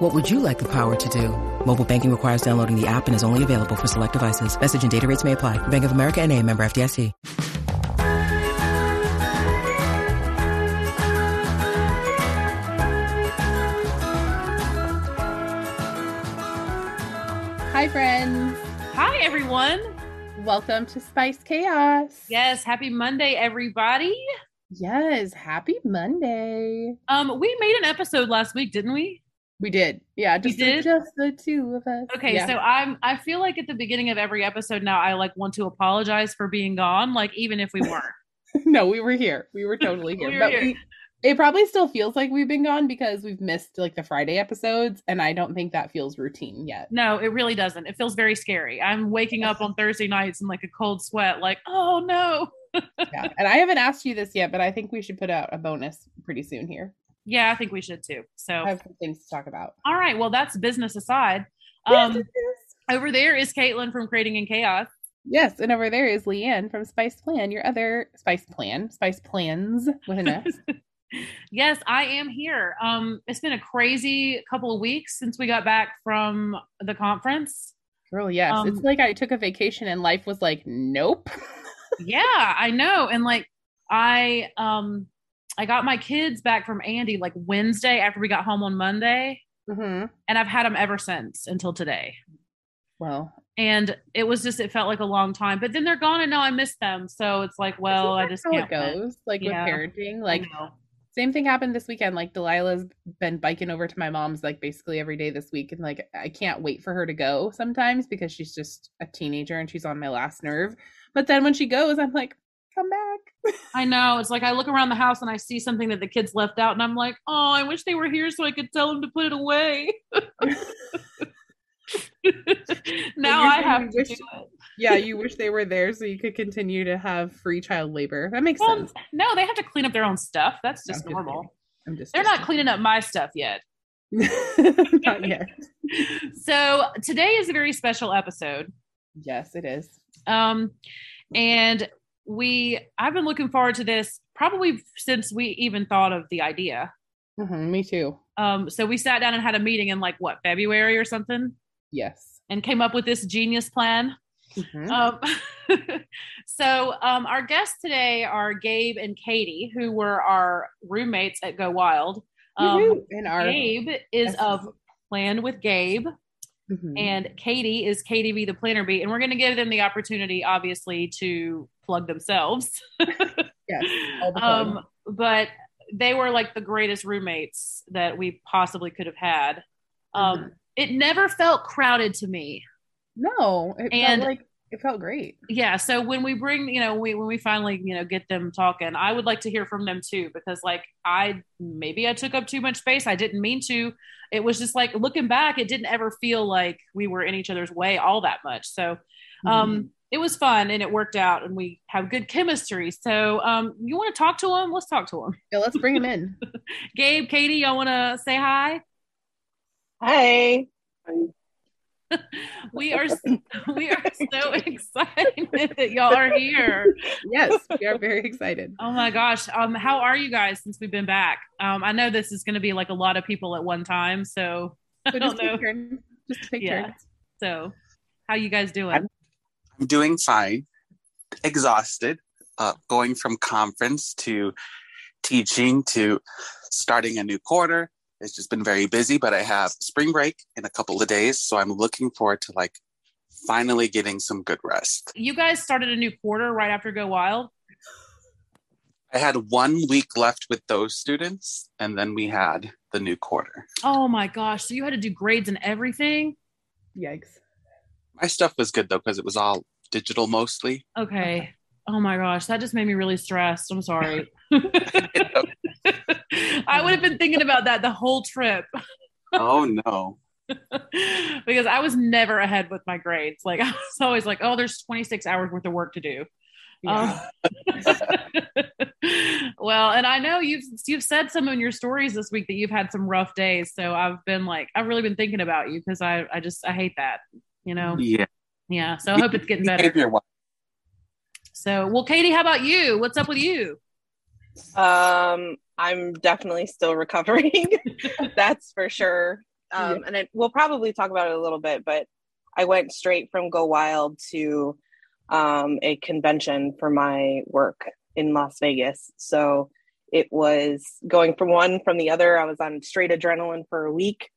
What would you like the power to do? Mobile banking requires downloading the app and is only available for select devices. Message and data rates may apply. Bank of America and a member FDIC. Hi, friends. Hi, everyone. Welcome to Spice Chaos. Yes, happy Monday, everybody. Yes, happy Monday. Um, we made an episode last week, didn't we? We did. Yeah, just, We did? just the two of us. Okay, Yeah. so I'm I feel like at the beginning of every episode now I like want to apologize for being gone, like even if we weren't. no, we were here. We were totally here. We were but here. We, it probably still feels like we've been gone because we've missed like the Friday episodes, and I don't think that feels routine yet. no, it really doesn't. It feels very scary. I'm waking up on Thursday nights in like a cold sweat, like, oh no. yeah. And I haven't asked you this yet, but I think we should put out a bonus pretty soon here. Yeah, I think we should too. So I have some things to talk about. all right, well that's business aside. Um is. over there is Caitlin from Creating in Chaos. Yes, and over there is Leanne from Spice Plan, your other Spice Plan, Spice Plans with an S. yes, I am here. Um, it's been a crazy couple of weeks since we got back from the conference. Girl, yes. Um, it's like I took a vacation and life was like, nope. yeah, I know. And like I um I got my kids back from Andy like Wednesday after we got home on Monday, hmm and I've had them ever since until today. Well, And it was just it felt like a long time, but then they're gone and now I miss them. So it's like, well, I just how can't it win. goes. Like Yeah. with parenting, like same thing happened this weekend. Like Delilah's been biking over to my mom's like basically every day this week, and like I can't wait for her to go sometimes because she's just a teenager and she's on my last nerve. But then when she goes, I'm like, come back. I know. It's like I look around the house and I see something that the kids left out, and I'm like, oh, I wish they were here so I could tell them to put it away. now I have to wish- do it. yeah, you wish they were there so you could continue to have free child labor. That makes Well, sense. no, they have to clean up their own stuff. That's just just normal. kidding. I'm just They're not cleaning up my stuff yet. not yet. So today is a very special episode. Yes, it is. Um, and we I've been looking forward to this probably since we even thought of the idea. Mhm, me too. Um, so we sat down and had a meeting in like what February or something, Yes. and came up with this genius plan. Mhm. Um, so um, our guests today are Gabe and Katie, who were our roommates at Go Wild. Um, and our Gabe is of Plan with Gabe, Mhm. and Katie is Katie V the Planner Bee, and we're going to give them the opportunity, obviously, to plug themselves. yes, the um, but they were like the greatest roommates that we possibly could have had. Um, Mhm. It never felt crowded to me. no, it and- like it felt great. yeah so when we bring you know we when we finally you know get them talking i would like to hear from them too because like i maybe i took up too much space. I didn't mean to. It was just like looking back it didn't ever feel like we were in each other's way all that much. So um it was fun and it worked out and we have good chemistry. So um you want to talk to them let's talk to them Yeah, let's bring him in. gabe katie y'all want to say hi? Hi. we are we are so excited that y'all are here yes, we are very excited. Oh my gosh. Um, how are you guys since we've been back? Um, I know this is going to be like a lot of people at one time, so I don't just know. take turns. Just take Yeah. turns. So, how you guys doing? I'm- I'm doing fine, exhausted, uh, going from conference to teaching to starting a new quarter. It's just been very busy, but I have spring break in a couple of days. So I'm looking forward to like finally getting some good rest. You guys started a new quarter right after Go Wild. I had one week left with those students, and then we had the new quarter. Oh my gosh! So you had to do grades and everything. Yikes. My stuff was good though, because it was all digital mostly. Okay. Oh my gosh, that just made me really stressed. I'm sorry. I would have been thinking about that the whole trip oh no. because I was never ahead with my grades. Like I was always like, oh, there's 26 hours worth of work to do. Yeah. Um, well, and I know you've you've said some in your stories this week that you've had some rough days. So I've been like, I've really been thinking about you because I I just I hate that. You know. Yeah. Yeah. So I hope it's getting better. So, well, Katie, how about you? What's up with you? Um, I'm definitely still recovering. That's for sure. Um, and it, we'll probably talk about it a little bit, but I went straight from Go Wild to um, a convention for my work in Las Vegas. So it was going from one from the other. I was on straight adrenaline for a week.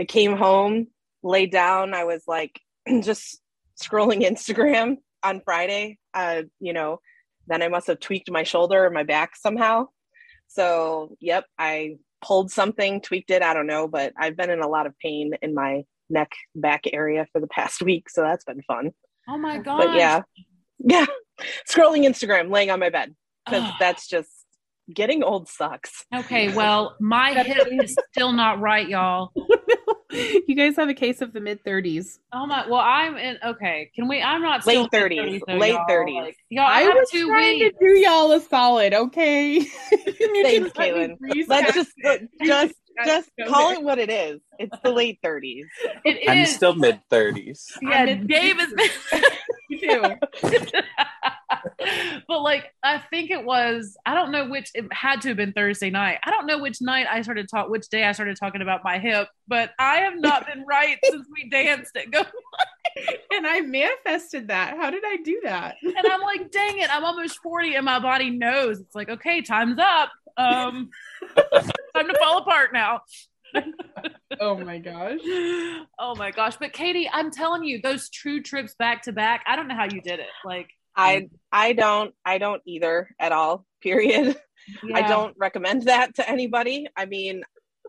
I came home, laid down. I was like just scrolling Instagram on Friday. Uh, you know, then I must have tweaked my shoulder or my back somehow. So, yep, I pulled something, tweaked it. I don't know, but I've been in a lot of pain in my neck back area for the past week. So that's been fun. Oh my god! But yeah, yeah, scrolling Instagram, laying on my bed because that's just getting old sucks. Okay, well, my hip is still not right, y'all. you guys have a case of the mid 30s. Oh my! Well, I'm in. Okay, can we? I'm not still Late 30s, 30s, though, late y'all. 30s. Like, y'all, I, I have was two trying weeks. to do y'all a solid, okay? You Thanks, can Caitlin. Let's past just it. just just call it what it is. It's the late 30s. It I'm is. still mid 30s. yeah, Dave is. Me too. but like I think it was I don't know which it had to have been Thursday night. I don't know which night I started talk which day I started talking about my hip, but I have not been right since we danced at Go. And I manifested that. How did I do that? And I'm like, dang it, I'm almost 40 and my body knows. It's like, okay, time's up. Um time to fall apart now. Oh my gosh. Oh my gosh. But Katie, I'm telling you, those true trips back to back, I don't know how you did it. Like I I don't I don't either at all. Period. I don't recommend that to anybody. I mean,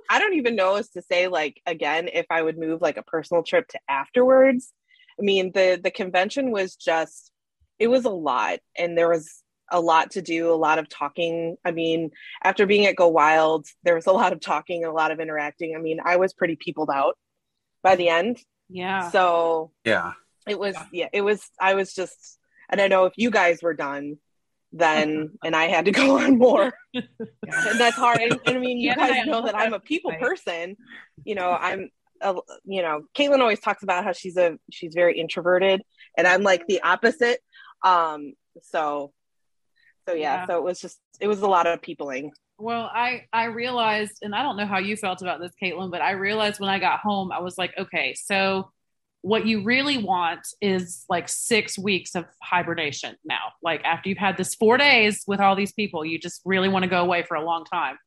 I don't even know as to say like again if I would move like a personal trip to afterwards. I mean, the the convention was just it was a lot and there was a lot to do, a lot of talking. I mean, after being at Go Wild, there was a lot of talking, and a lot of interacting. I mean, I was pretty peopled out by the end. Yeah. So Yeah. it was yeah it was i was just and i know if you guys were done then and i had to go on more and that's hard and, and i mean you Yeah, guys know that i'm a people Right. person you know i'm a, you know caitlin always talks about how she's a she's very introverted and i'm like the opposite um so so yeah, Yeah. so it was just it was a lot of peopling Well, I I realized, and I don't know how you felt about this, Caitlin, but I realized when I got home, I was like, okay, so what you really want is like six weeks of hibernation now. Like after you've had this four days with all these people, you just really want to go away for a long time.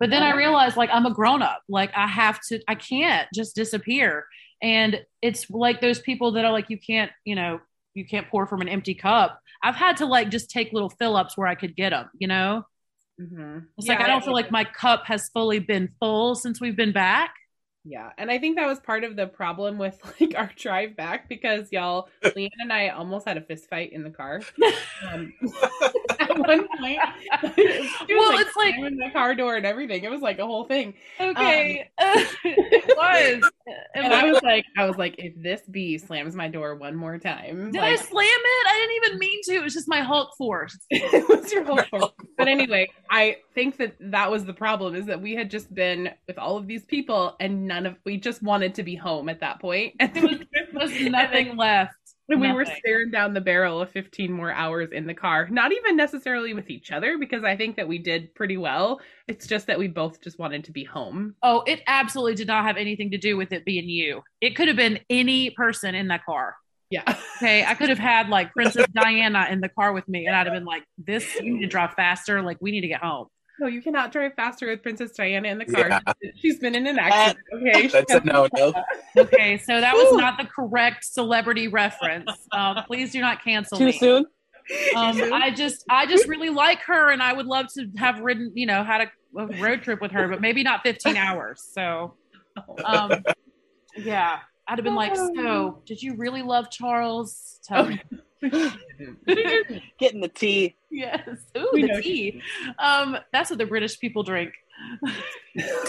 But then I uh-huh. realized, like, I'm a grown up. Like, I have to, I can't just disappear. And it's like those people that are like, you can't, you know, you can't pour from an empty cup. I've had to like just take little fill ups where I could get them, you know? Mm-hmm. It's like I don't feel like my cup has fully been full since we've been back. Yeah, and I think that was part of the problem with like our drive back because y'all, Leanne and I almost had a fist fight in the car. Um, at one point, she was, Well, it's like- slamming the car door and everything. It was like a whole thing, Okay, it was. And and I was like, I was like, if this bee slams my door one more time, did like, I slam it? I didn't even mean to. It was just my Hulk force. it was your Hulk fault. But anyway, I think that that was the problem is that we had just been with all of these people and none of we just wanted to be home at that point. And There was, was nothing left. And we were staring down the barrel of 15 more hours in the car. Not even necessarily with each other, because I think that we did pretty well. It's just that we both just wanted to be home. Oh, it absolutely did not have anything to do with it being you. It could have been any person in that car. Yeah. Okay, I could have had like Princess Diana in the car with me, and I'd have been like, "This, you need to drive faster. Like, we need to get home." No, you cannot drive faster with Princess Diana in the car. Yeah. She's been in an accident. Okay. That's a no no. Okay, so that was Whew. not the correct celebrity reference. Um, please do not cancel too me. soon Um, I just, I just really like her, and I would love to have ridden, you know, had a, a road trip with her, but maybe not 15 hours. So, um, yeah, I'd have been like, so did you really love Charles? Tell me. getting the tea Yes. Ooh, We the tea. Um, that's what the British people drink.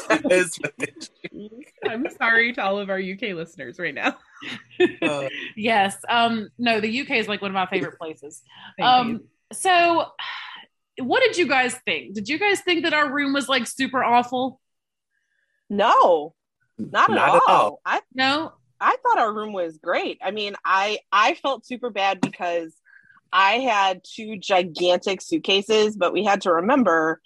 That is I'm sorry to all of our UK listeners right now. uh, Yes. Um, no, the UK is like one of my favorite places. Um, so what did you guys think? Did you guys think that our room was like super awful? No, not, Not at, at all. all. I No. I thought our room was great. I mean, I I felt super bad because I had two gigantic suitcases, but we had to remember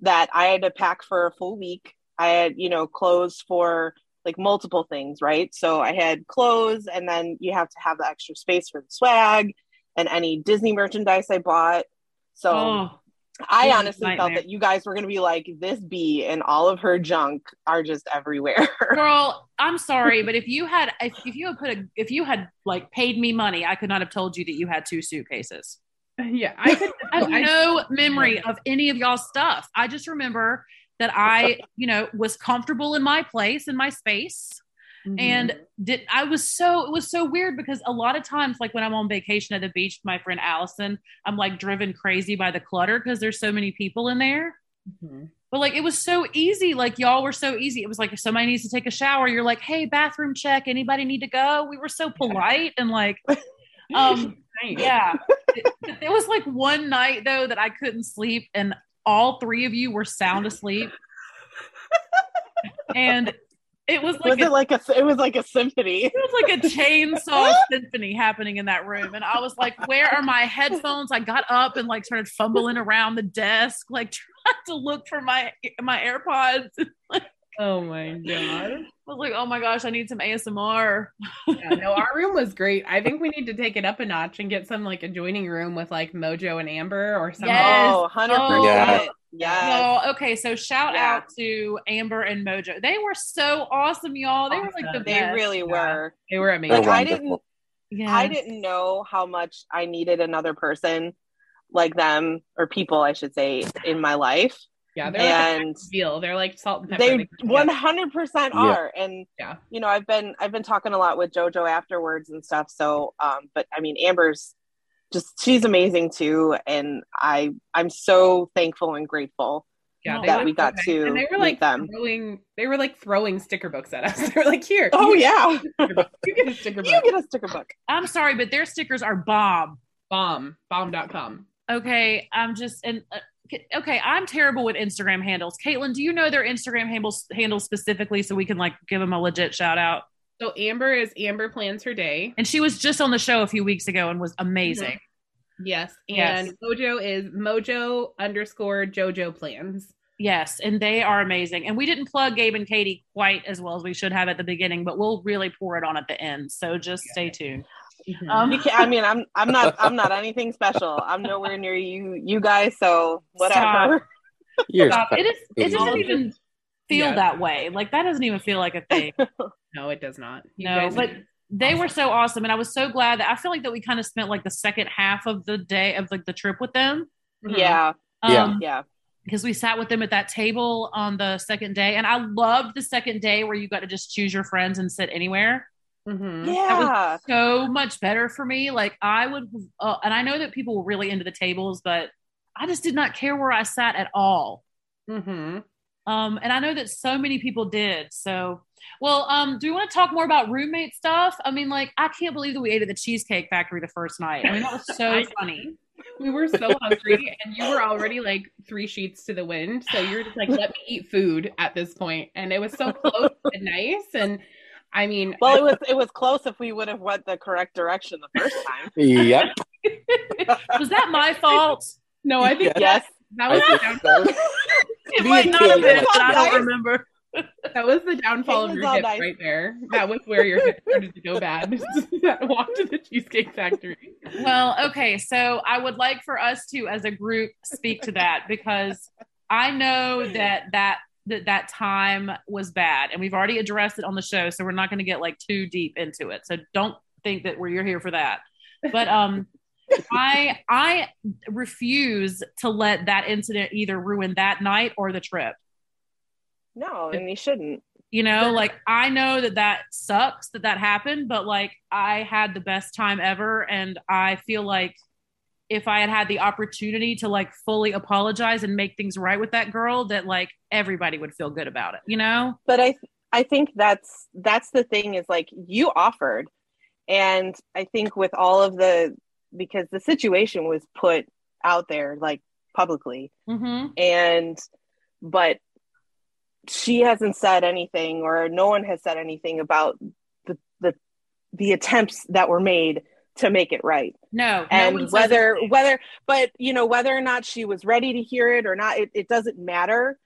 that I had to pack for a full week. I had, you know, clothes for like multiple things, right? So I had clothes and then you have to have the extra space for the swag and any Disney merchandise I bought. So Oh, I this is honestly felt that you guys were going to be like this bee and all of her junk are just everywhere. girl, I'm sorry, but if you had if, if you had put a if you had like paid me money, I could not have told you that you had two suitcases. Yeah, I could. I have I- no memory of any of y'all's stuff. I just remember that I, you know, was comfortable in my place in my space. Mhm. and did I was so it was so weird because a lot of times like when I'm on vacation at the beach with my friend Allison, I'm like driven crazy by the clutter because there's so many people in there. Mhm. But like it was so easy, like y'all were so easy. It was like if somebody needs to take a shower, you're like, "Hey, bathroom check. Anybody need to go?" We were so polite and like, um, yeah. It, it was like one night though that I couldn't sleep, and all three of you were sound asleep, and it was like was a it like a it was like a symphony? it was like a chainsaw symphony happening in that room. And I was like, where are my headphones? I got up and like started fumbling around the desk, like trying to look for my my AirPods. Oh my god. I was like, oh my gosh, I need some ASMR. Yeah, no, our room was great. I think we need to take it up a notch and get some like adjoining room with like Mojo and Amber or something. Yes. Oh, 100%. Oh. Yeah. Yes. Okay, so shout Yeah. out to Amber and Mojo. They were so awesome, y'all. They were like the Awesome. They best. really Yeah. were. They were amazing. Like, I didn't Yes. I didn't know how much I needed another person like them or people I should say in my life. yeah, they're and a veal. They're like salt and pepper. they go one together. hundred percent Yeah. are. And Yeah. you know, I've been I've been talking a lot with JoJo afterwards and stuff. So um, but I mean Amber's just she's amazing too. And I I'm so thankful and grateful yeah, that we got so nice. to and they were like them. throwing they were like throwing sticker books at us. They were like, here. Oh you yeah. get a sticker book. you get a sticker book. I'm sorry, but their stickers are bomb. bomb. Bomb.com. Okay, I'm just and uh, okay, I'm terrible with Instagram handles. Caitlin, do you know their Instagram handles handles specifically so we can like give them a legit shout out? So Amber is Amber plans her day. And she was just on the show a few weeks ago and was amazing. Yes. Yes. And Mojo is Mojo underscore Jojo plans. Yes, and they are amazing. And we didn't plug Gabe and Katie quite as well as we should have at the beginning, but we'll really pour it on at the end. So just stay tuned. Mhm. Um, You can't, I mean, I'm I'm not I'm not anything special. I'm nowhere near you you guys. So whatever. You're stop. it is it doesn't of even feel Yeah. that way. Like that doesn't even feel like a thing. no, it does not. You no, guys- but they were so awesome, and I was so glad that I feel like that we kind of spent like the second half of the day of like the trip with them. Mhm. Yeah, Yeah. Um, yeah. because we sat with them at that table on the second day, and I loved the second day where you got to just choose your friends and sit anywhere. Mhm. Yeah. So much better for me. Like I would, uh, and I know that people were really into the tables, but I just did not care where I sat at all. Mhm. Um, and I know that so many people did. So, well, um, do we want to talk more about roommate stuff? I mean, like, I can't believe that we ate at the Cheesecake Factory the first night. I mean, that was so I- funny. We were so hungry, and you were already like three sheets to the wind. So you were just like, "Let me eat food" at this point, and it was so close and nice. And I mean, Well, it was it was close if we would have went the correct direction the first time. Yep. Was that my fault? no, I think Yes. That was the down, It Me might not have Katie been, but I don't remember. that was the downfall of Caitlin's your all hips nice. right there. That was where your hips started to go bad. that walk to the Cheesecake Factory. Well, okay. So I would like for us to, as a group, speak to that because I know that that that that time was bad, and we've already addressed it on the show. So we're not going to get like too deep into it. So don't think that we're you're here for that. But um, I I refuse to let that incident either ruin that night or the trip. No, and you shouldn't. you know like i know that that sucks that that happened but like i had the best time ever and i feel like if i had had the opportunity to like fully apologize and make things right with that girl that like everybody would feel good about it you know But I I think that's that's the thing is like you offered, and I think with all of the because the situation was put out there like publicly Mm-hmm. and but she hasn't said anything or no one has said anything about the the the attempts that were made to make it right No, no and says whether anything. whether but you know whether or not she was ready to hear it or not it, it doesn't matter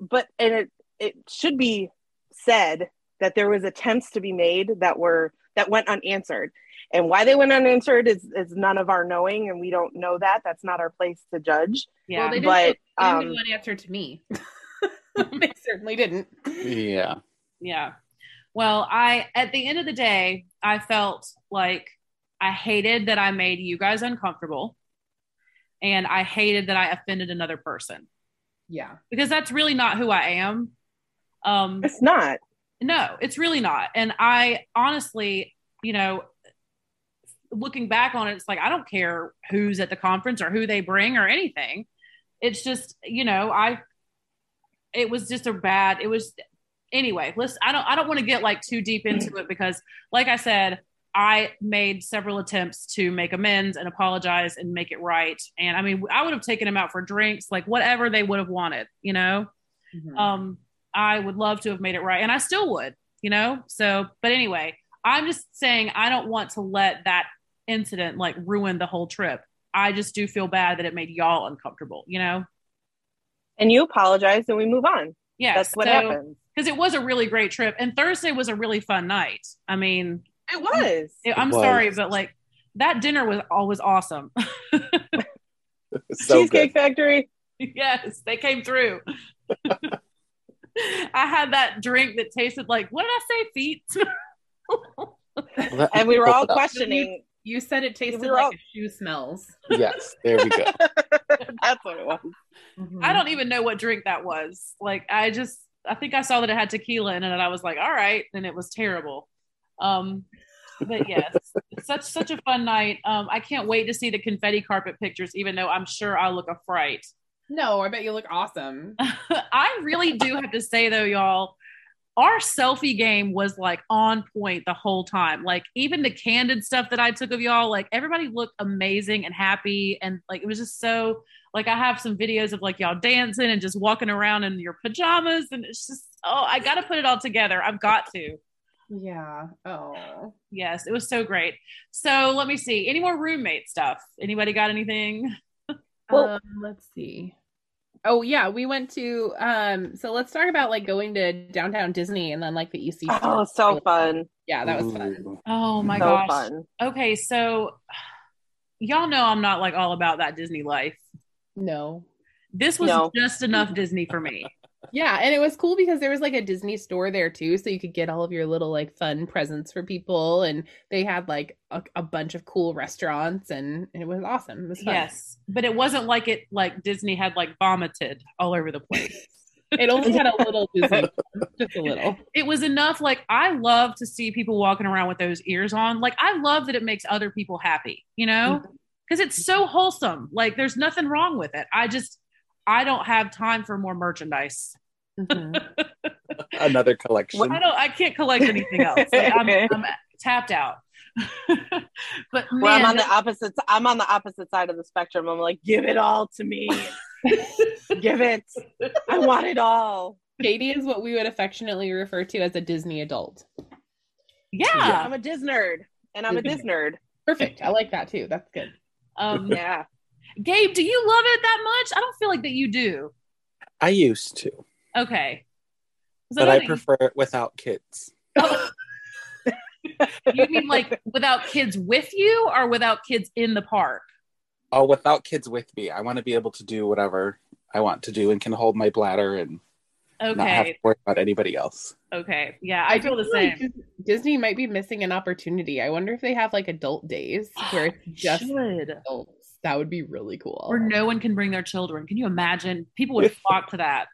but and it it should be said that there was attempts to be made that were that went unanswered and why they went unanswered is is none of our knowing and we don't know that that's not our place to judge yeah, Well, they didn't, but, they didn't um, give an answer to me. they certainly didn't. Yeah. Yeah. Well, I at the end of the day, I felt like I hated that I made you guys uncomfortable and I hated that I offended another person Yeah. because that's really not who I am. Um it's not no, it's really not. And I honestly, you know, looking back on it, it's like I don't care who's at the conference or who they bring or anything. It's just, you know, I it was just a bad it was anyway, let's I don't I don't want to get like too deep into it because like I said, I made several attempts to make amends and apologize and make it right. And I mean, I would have taken them out for drinks, like whatever they would have wanted, you know? Mhm. um i would love to have made it right and i still would you know so but anyway i'm just saying i don't want to let that incident like ruined the whole trip. I just do feel bad that it made y'all uncomfortable you know? And you apologize and we move on. Yeah that's what happens. because it was a really great trip and thursday was a really fun night. I mean it was. it- i'm It was. sorry but like that dinner was always awesome. So cheesecake good. factory. Yes they came through. I had that drink that tasted like what did i say feet? And we were all questioning You said it tasted like all- a shoe smells. Yes, there we go. that's what it was I don't even know what drink that was. Like I just I think I saw that it had tequila in it and I was like, all right, and it was terrible. Um but yes, such such a fun night. Um I can't wait to see the confetti carpet pictures, even though I'm sure I'll look a fright. No, I bet you look awesome. I really do have to say though, y'all, our selfie game was like on point the whole time. Like even the candid stuff that I took of y'all, like everybody looked amazing and happy, and like it was just so. Like I have some videos of like y'all dancing and just walking around in your pajamas, and it's just oh, I got to put it all together. I've got to. Yeah. Oh. Yes, it was so great. So let me see. Any more roommate stuff? Anybody got anything? Well- um, let's see. Oh yeah, we went to um so let's talk about like going to downtown Disney and then like the EC. oh so fun Yeah, that was fun. Ooh. Oh my so gosh. fun Okay, so y'all know I'm not like all about that Disney life. No. This was No. just enough Disney for me. Yeah, and it was cool because there was like a Disney store there too, so you could get all of your little like fun presents for people, and they had like a, a bunch of cool restaurants, and it was awesome. It was fun. Yes, but it wasn't like it like Disney had like vomited all over the place. it only had a little Disney, just a little. it was enough. Like I love to see people walking around with those ears on. Like I love that it makes other people happy. You know, mm-hmm. because it's so wholesome. Like there's nothing wrong with it. I just I don't have time for more merchandise. Mhm. Another collection. I don't. I can't collect anything else. Like, I'm, I'm tapped out. but man, well i'm on the opposite i'm on the opposite side of the spectrum i'm like give it all to me give it i want it all Katie is what we would affectionately refer to as a Disney adult. yeah. i'm a disnerd and i'm a disnerd Perfect. I like that too. That's good. Um, yeah Gabe, do you love it that much? I don't feel like that you do. I used to, Okay. So but I don't- prefer it without kids. you mean like without kids with you or without kids in the park? Oh, without kids with me, I want to be able to do whatever I want to do and can hold my bladder and not have to Okay. worry about anybody else. Okay. Yeah, I feel the same. Dis- Disney might be missing an opportunity. I wonder if they have like adult days where it's just Should. adults. That would be really cool. Where no one can bring their children. Can you imagine? People would flock to that.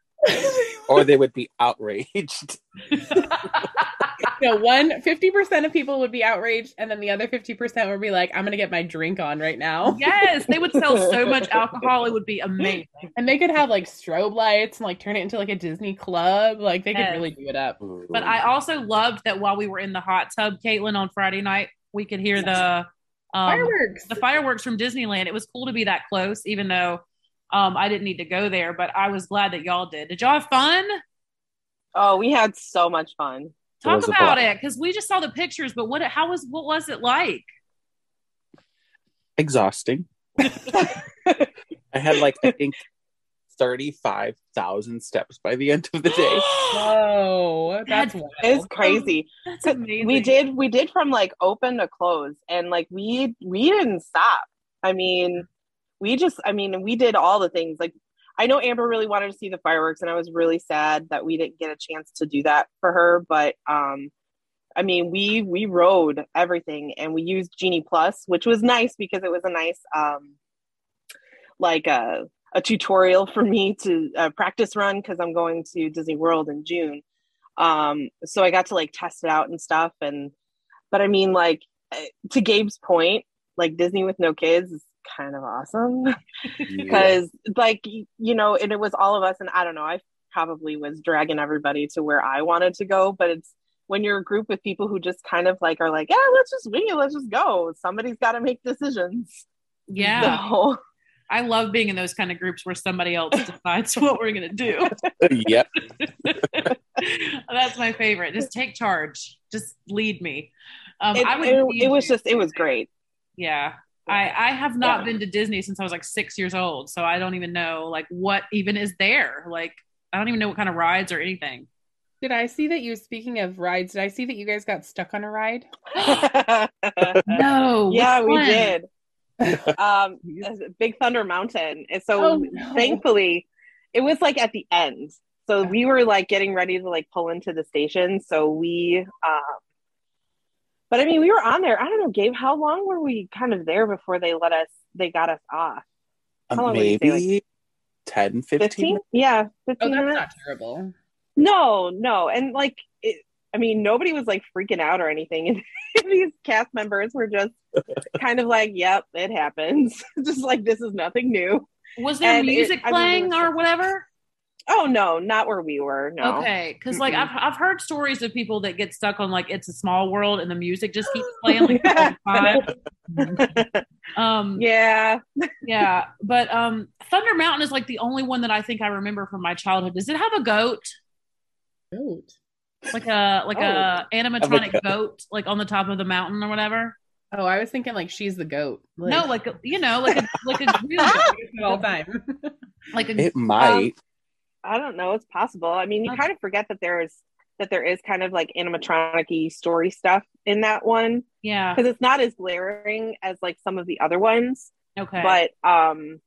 Or they would be outraged. no, one 50% of people would be outraged, and then the other 50% would be like, I'm gonna get my drink on right now. yes, they would sell so much alcohol. It would be amazing. And they could have like strobe lights and like turn it into like a Disney club. Like they Yes. could really do it up. But I also loved that while we were in the hot tub, Caitlin, on Friday night, we could hear the Um, Fireworks. the fireworks from Disneyland. It was cool to be that close, even though um, I didn't need to go there, but I was glad that y'all did. Did y'all have fun? Oh, we had so much fun. Talk was a about it because we just saw the pictures, but what? How was? What was it like? Exhausting. I had like I think thirty-five thousand steps by the end of the day. Whoa, that's wild. It's crazy. That's amazing. We did we did from like open to close and like we we didn't stop. I mean, we just I mean, we did all the things. Like I know Amber really wanted to see the fireworks and I was really sad that we didn't get a chance to do that for her, but um I mean, we we rode everything and we used Genie Plus, which was nice because it was a nice um like a a tutorial for me to uh, practice run because I'm going to Disney World in June. Um, so I got to like test it out and stuff. And but I mean, like eh, to Gabe's point, like Disney with no kids is kind of awesome because like you know, and it was all of us. And I don't know, I probably was dragging everybody to where I wanted to go, but it's when you're a group with people who just kind of like are like, yeah, let's just wing it, let's just go. Somebody's got to make decisions. Yeah, So, I love being in those kind of groups where somebody else decides what we're gonna do. yep. That's my favorite. Just take charge. Just lead me. Um, it, I would. it, it was just it was great. Yeah. I, I have not Yeah. been to Disney since I was like six years old, so I don't even know like what even is there. Like I don't even know what kind of rides or anything. Did I see that you, speaking of rides, did I see that you guys got stuck on a ride? No. yeah, we did. Um, Big Thunder Mountain. And so Oh, no. thankfully, it was like at the end. So we were like getting ready to like pull into the station. So we, um, but I mean, we were on there. I don't know, Gabe. How long were we kind of there before they let us? They got us off. How long would you say, Maybe 10, 15. Fifteen? Yeah, Oh, fifteen that's minutes. not terrible. No, no, and like, it, I mean, nobody was like freaking out or anything. And these cast members were just kind of like, "Yep, it happens." just like this is nothing new. Was there And it- music I mean, playing it or whatever? Oh no, not where we were. No. Okay, because like. I've I've heard stories of people that get stuck on like it's a small world and the music just keeps playing like the. Um, Yeah. yeah, but um, Thunder Mountain is like the only one that I think I remember from my childhood. Does it have a goat? Goat. Like a like a animatronic goat. goat like on the top of the mountain or whatever Oh, I was thinking like she's the goat. no like you know like a like a real goat. all time. like a It might. I don't know. It's possible. I mean, you Okay. kind of forget that there's that there is kind of like animatronic story stuff in that one yeah because it's not as glaring as like some of the other ones. okay But um,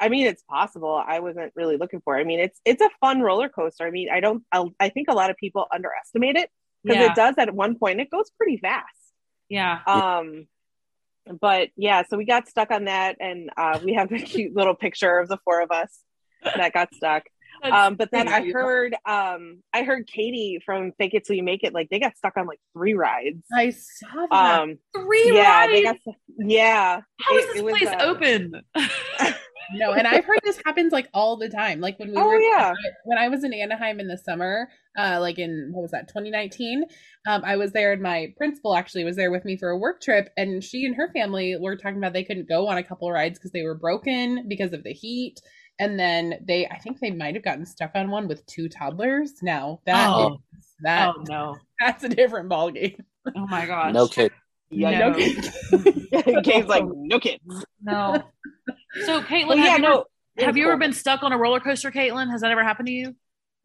I mean, it's possible. I wasn't really looking for. It. I mean, it's it's a fun roller coaster. I mean, I don't. I, I think a lot of people underestimate it because yeah it does at one point. It goes pretty fast. yeah Um, but yeah, so we got stuck on that, and uh, we have a cute little picture of the four of us that got stuck. Um, but then I heard, um, I heard Katie from Fake It Till You Make It, like they got stuck on like three rides. I saw that. Um, three yeah, rides they got, yeah. how is it- this was, place uh, open no, and I've heard this happens like all the time. Like when we Oh, were yeah. when I was in Anaheim in the summer, uh, like in what was that, 2019? Um, I was there, and my principal actually was there with me for a work trip, and she and her family were talking about they couldn't go on a couple rides because they were broken because of the heat. And then they, I think they might have gotten stuck on one with two toddlers. Now that Oh. is- that oh no that's a different ballgame. oh my gosh No kid. Yeah, No. Gabe's like, no kids. no so caitlin Well, yeah, have, you, no. it have you ever been stuck on a roller coaster caitlin has that ever happened to you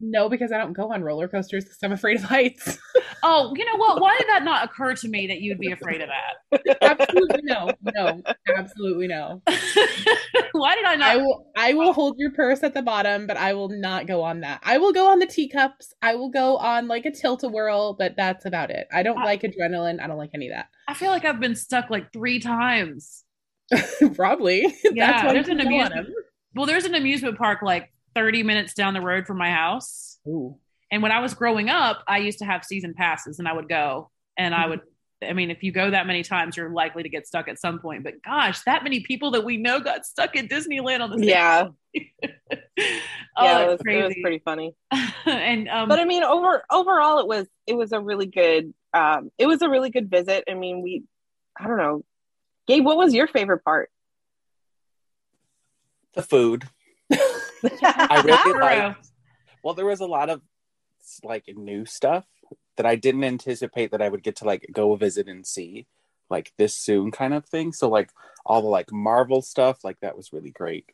No, because I don't go on roller coasters because I'm afraid of heights. oh you know what why did that not occur to me that you would be afraid of that absolutely no, no, absolutely no. why did i not I will, I will hold your purse at the bottom, but I will not go on that. I will go on the teacups. I will go on like a tilt a whirl, but that's about it. I don't I- like adrenaline. I don't like any of that. I feel like I've been stuck like three times. Probably. Yeah, that's there's an amusement. Well, there's an amusement park like 30 minutes down the road from my house. Ooh. And when I was growing up, I used to have season passes and I would go and I would I mean, if you go that many times, you're likely to get stuck at some point. But gosh, that many people that we know got stuck at Disneyland on the same Yeah, oh, yeah, it was, it was pretty funny. and um, but I mean, over overall, it was it was a really good um, it was a really good visit. I mean, we I don't know, Gabe, what was your favorite part? The food. I really liked. Well, there was a lot of like new stuff that I didn't anticipate that I would get to like go visit and see like this soon kind of thing. So like all the like Marvel stuff, like that was really great.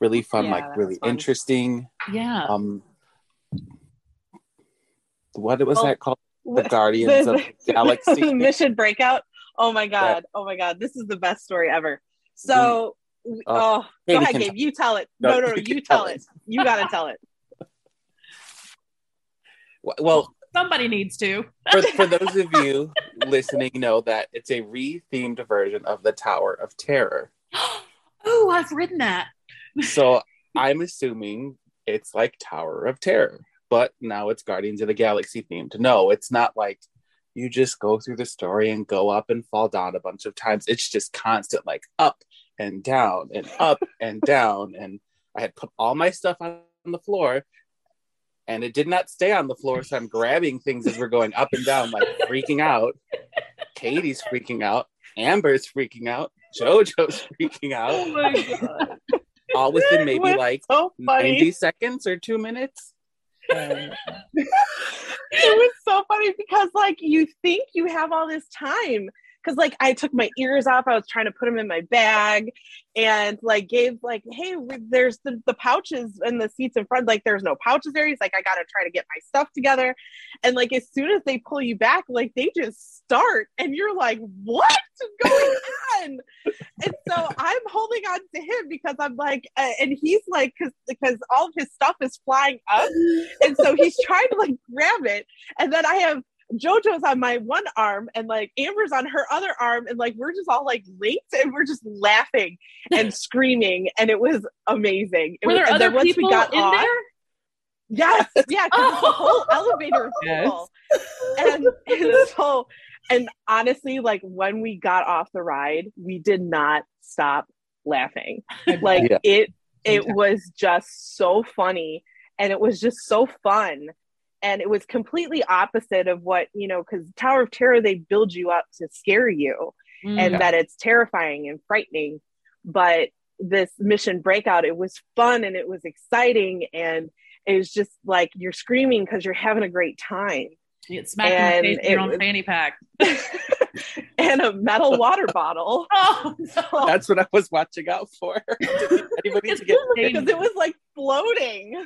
Really fun, Yeah, like really fun. interesting. Yeah. Um what was Oh, that called? The Guardians of the Galaxy. Mission Breakout. Oh my god! Oh my god! This is the best story ever. So, we- uh, oh, Katie go ahead, can Gabe. tell- You tell it. No, No, no, no. you You tell tell it. it. You gotta tell it. well, Somebody needs to. for, for those of you listening know that it's a re-themed version of the Tower of Terror. oh, I've written that. So I'm assuming it's like Tower of Terror, but now it's Guardians of the Galaxy themed. No, it's not like you just go through the story and go up and fall down a bunch of times. It's just constant, like up and down and up and down. And I had put all my stuff on the floor and it did not stay on the floor. So I'm grabbing things as we're going up and down, like freaking out. Katie's freaking out. Amber's freaking out. JoJo's freaking out. Oh my god. All within maybe like So 90 seconds or two minutes. it was so funny because like you think you have all this time because like I took my ears off, I was trying to put them in my bag, and like Gabe like, hey, there's the, the pouches and the seats in front. Like there's no pouches there. He's like, I gotta try to get my stuff together, and like as soon as they pull you back, like they just start, and you're like, what's going on? and so I'm holding on to him because I'm like, uh, and he's like, because because all of his stuff is flying up, and so he's trying to like grab it, and then I have JoJo's on my one arm and like Amber's on her other arm, and like we're just all like linked and we're just laughing and screaming, and it was amazing. It Were was, there and then other once people we got in off, there? Yes, yeah, because the oh. whole elevator was Yes. full. And, and so, and honestly, like when we got off the ride, we did not stop laughing. Like Yeah. it, it Fantastic. was just so funny, and it was just so fun. And it was completely opposite of what you know, because Tower of Terror they build you up to scare you, Mm. and that it's terrifying and frightening. But this mission breakout, it was fun and it was exciting and it was just like you're screaming because you're having a great time. You get smacked and in the face it your own was- fanny pack. and a metal water bottle. Oh no. That's what I was watching out for. Anybody to get Because it was like floating.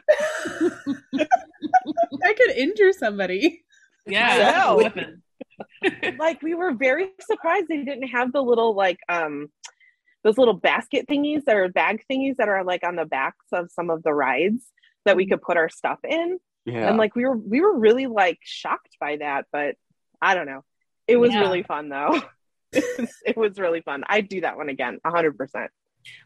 I could injure somebody. Yeah, Yeah. that's a weapon. like we were very surprised they didn't have the little like um those little basket thingies that are bag thingies that are like on the backs of some of the rides that we could put our stuff in. yeah. and like we were we were really like shocked by that but i don't know it was Yeah. really fun though it, was, it was really fun i'd do that one again 100%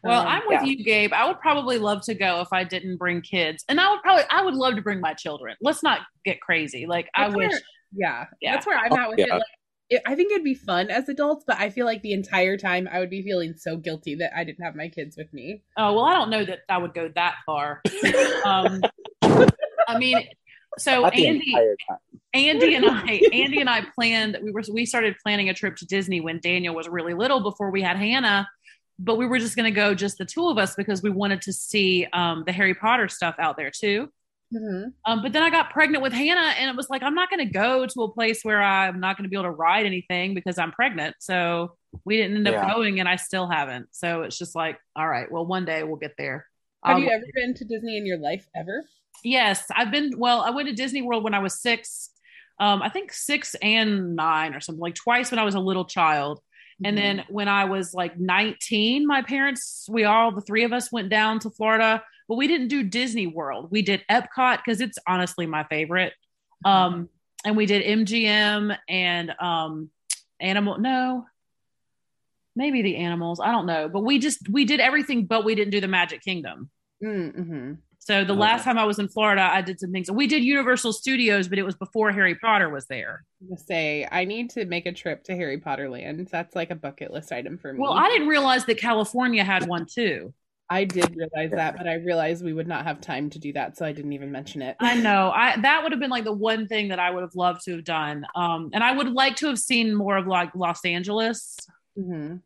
Well, Um, I'm with yeah. you, Gabe. I would probably love to go if I didn't bring kids, and I would probably I would love to bring my children. Let's not get crazy. Like I That's wish. yeah, Yeah. that's where I'm at with Yeah. it. Like, it. I think it'd be fun as adults, but I feel like the entire time I would be feeling so guilty that I didn't have my kids with me. Oh well, I don't know that I would go that far. um, I mean, so Not Andy. Andy and I, Andy and I planned. We were we started planning a trip to Disney when Daniel was really little, before we had Hannah. But we were just going to go just the two of us because we wanted to see um, the Harry Potter stuff out there too. Mm-hmm. Um, but then I got pregnant with Hannah, and it was like I'm not going to go to a place where I'm not going to be able to ride anything because I'm pregnant. So we didn't end up Yeah. going, and I still haven't. So it's just like, all right, well, one day we'll get there. Have I'll- you ever been to Disney in your life ever? Yes, I've been. Well, I went to Disney World when I was six. Um, I think six and nine or something like twice when I was a little child. And Mm-hmm. then when I was like 19, my parents, we all, the three of us went down to Florida, but we didn't do Disney World. We did Epcot because it's honestly my favorite. Um, and we did MGM and um, Animal, no, maybe the animals. I don't know. But we just, we did everything, but we didn't do the Magic Kingdom. Mm-hmm. So the Okay. last time I was in Florida, I did some things. We did Universal Studios, but it was before Harry Potter was there. Say I need to make a trip to Harry Potter Land. That's like a bucket list item for me. Well, I didn't realize that California had one too. I did realize that, but I realized we would not have time to do that, so I didn't even mention it. I know. I that would have been like the one thing that I would have loved to have done. Um, and I would like to have seen more of like Los Angeles. hmm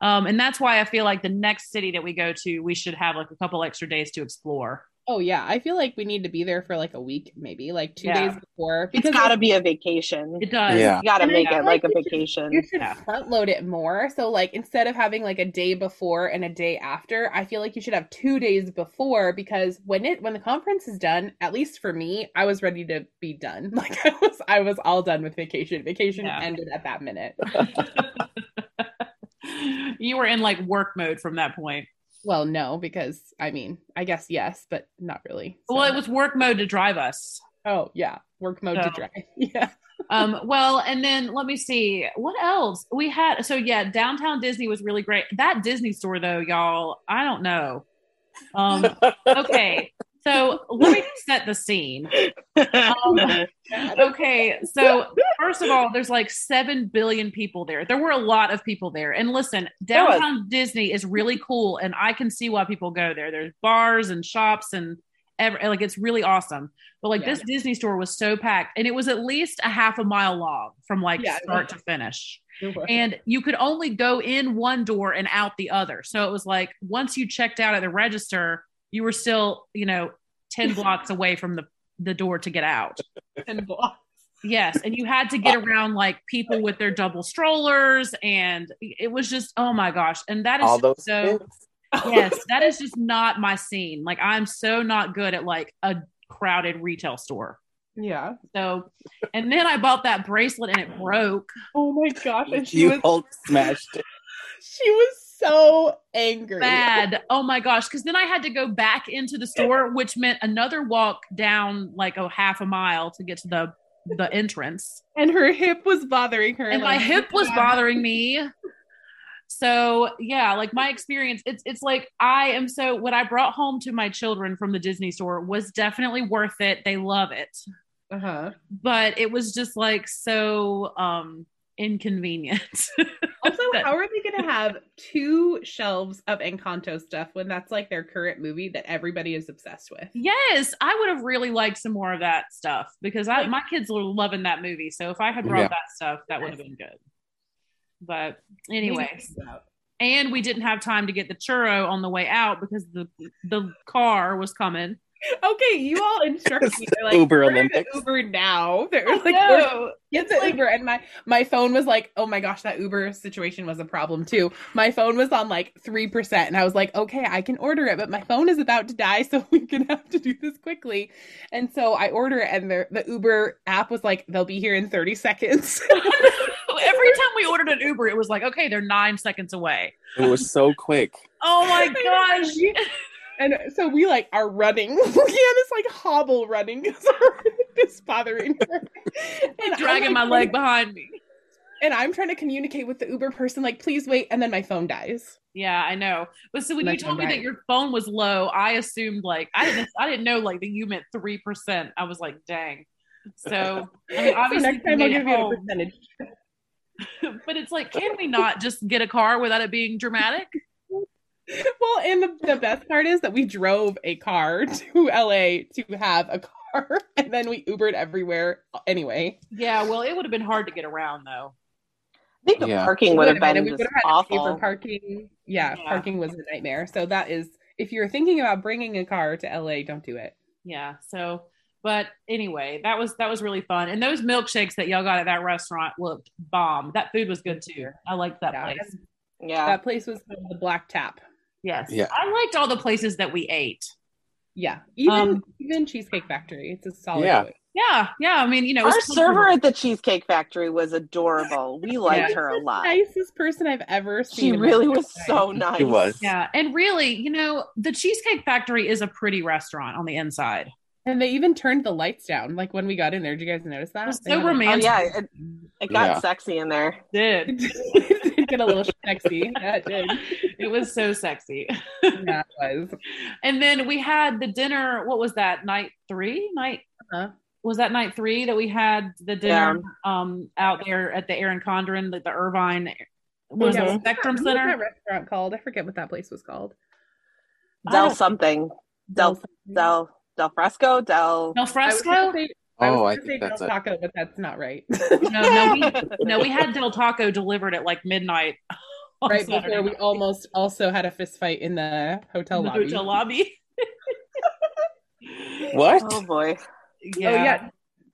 Um, and that's why I feel like the next city that we go to, we should have like a couple extra days to explore. Oh yeah, I feel like we need to be there for like a week, maybe like two Yeah. days before. Because It's got to be a vacation. It does. Yeah. You got to make it like a like you should- vacation. you should Yeah. front load it more. So like instead of having like a day before and a day after, I feel like you should have two days before because when it when the conference is done, at least for me, I was ready to be done. Like I was I was all done with vacation. Vacation Yeah. ended at that minute. you were in like work mode from that point. Well, no, because I mean, I guess yes, but not really. So- Well, it was work mode to drive us. Oh yeah, work mode to drive. Yeah. Um, well, and then let me see what else we had. So yeah, downtown Disney was really great. That Disney store though, y'all, I don't know. Um, okay, so let me set the scene. Um, okay, so first of all, there's like seven billion people there. There were a lot of people there, and listen, downtown Disney is really cool, and I can see why people go there. There's bars and shops and. Ever, like it's really awesome, but like Yeah. this Disney store was so packed, and it was at least a half a mile long from like Yeah, start to finish and you could only go in one door and out the other. So it was like once you checked out at the register, you were still, you know, 10 blocks away from the, the door to get out. 10 blocks. Yes. And you had to get around like people with their double strollers. And it was just, oh my gosh. And that is All those so, kids. yes, that is just not my scene. Like I'm so not good at like a crowded retail store. Yeah. So, and then I bought that bracelet and it broke. Oh my gosh, and she You was smashed it. she was so angry. bad. Oh my gosh. Because then I had to go back into the store, which meant another walk down like a half a mile to get to the the entrance. And her hip was bothering her. And my hip was bothering me. So yeah, like my experience, it's it's like I am so what I brought home to my children from the Disney store was definitely worth it. They love it. Uh-huh. But it was just like so um inconvenient. Also, how are they going to have two shelves of Encanto stuff when that's like their current movie that everybody is obsessed with? Yes, I would have really liked some more of that stuff because I, my kids were loving that movie. So if I had brought Yeah. that stuff, that would have been good. But Maybe anyways, check it out. and we didn't have time to get the churro on the way out because the the car was coming. Okay, you all instructed me. They're like, Uber Olympics." Uber now. They're like, "Order- no, get the Uber. And my my phone was like, oh my gosh, that Uber situation was a problem too. My phone was on like three percent, and I was like, okay, I can order it, but my phone is about to die, so we're gonna have to do this quickly. And so I order it, and the the Uber app was like, they'll be here in thirty seconds. every time we ordered an Uber, it was like, okay, they're nine seconds away. It was so quick. Oh my gosh. And so we like are running. have this like hobble running because is bothering her. And Dragging like, my leg behind me. And I'm trying to communicate with the Uber person, like, please wait, and then my phone dies. Yeah, I know. But so when you told me right. that your phone was low, I assumed like I didn't I didn't know like that you meant three percent. I was like, dang. So I mean, So next time I'll give you a percentage. but it's like, can we not just get a car without it being dramatic? Well, and the, the best part is that we drove a car to LA to have a car, and then we Ubered everywhere anyway. Yeah, well, it would have been hard to get around though. I think the Yeah. parking would have been and we would have had to pay for awful. parking. Yeah, Yeah. parking was a nightmare. So that is, if you're thinking about bringing a car to LA, don't do it. Yeah. So, but anyway, that was that was really fun. And those milkshakes that y'all got at that restaurant looked bomb. That food was good too. I liked that Yeah. place. Yeah. That place was called the Black Tap. Yes. Yeah. I liked all the places that we ate. Yeah, even Um, even Cheesecake Factory. It's a solid. Yeah. choice. Yeah. Yeah. I mean, you know, it Our was server at the Cheesecake Factory was adorable. We liked Yeah. her a lot. nicest person I've ever seen. She really was life. so nice. It was. Yeah. And really, you know, the Cheesecake Factory is a pretty restaurant on the inside. And they even turned the lights down. Like when we got in there, did you guys notice that? It was so had, like- Oh romantic. yeah, it, it got Yeah. sexy in there. It did. it did get a little sexy. Yeah, it did. It was so sexy. Yeah, it was. And then we had the dinner. What was that? Night three? Night Uh-huh. was that night three that we had the dinner um out there at the Erin Condren, the, the Irvine was Yeah, that what Spectrum was that- what was Center? that restaurant called? I forget what that place was called. Del something. Del Del Del Fresco. Del. Del Fresco? Gonna I was Oh, I gonna think say that's Del it. Taco, but that's not right. No, no, we no, we had Del Taco delivered at like midnight. right Saturday before we almost also had a fist fight in the hotel In the lobby. hotel lobby. What? Oh boy. Yeah. Oh yeah.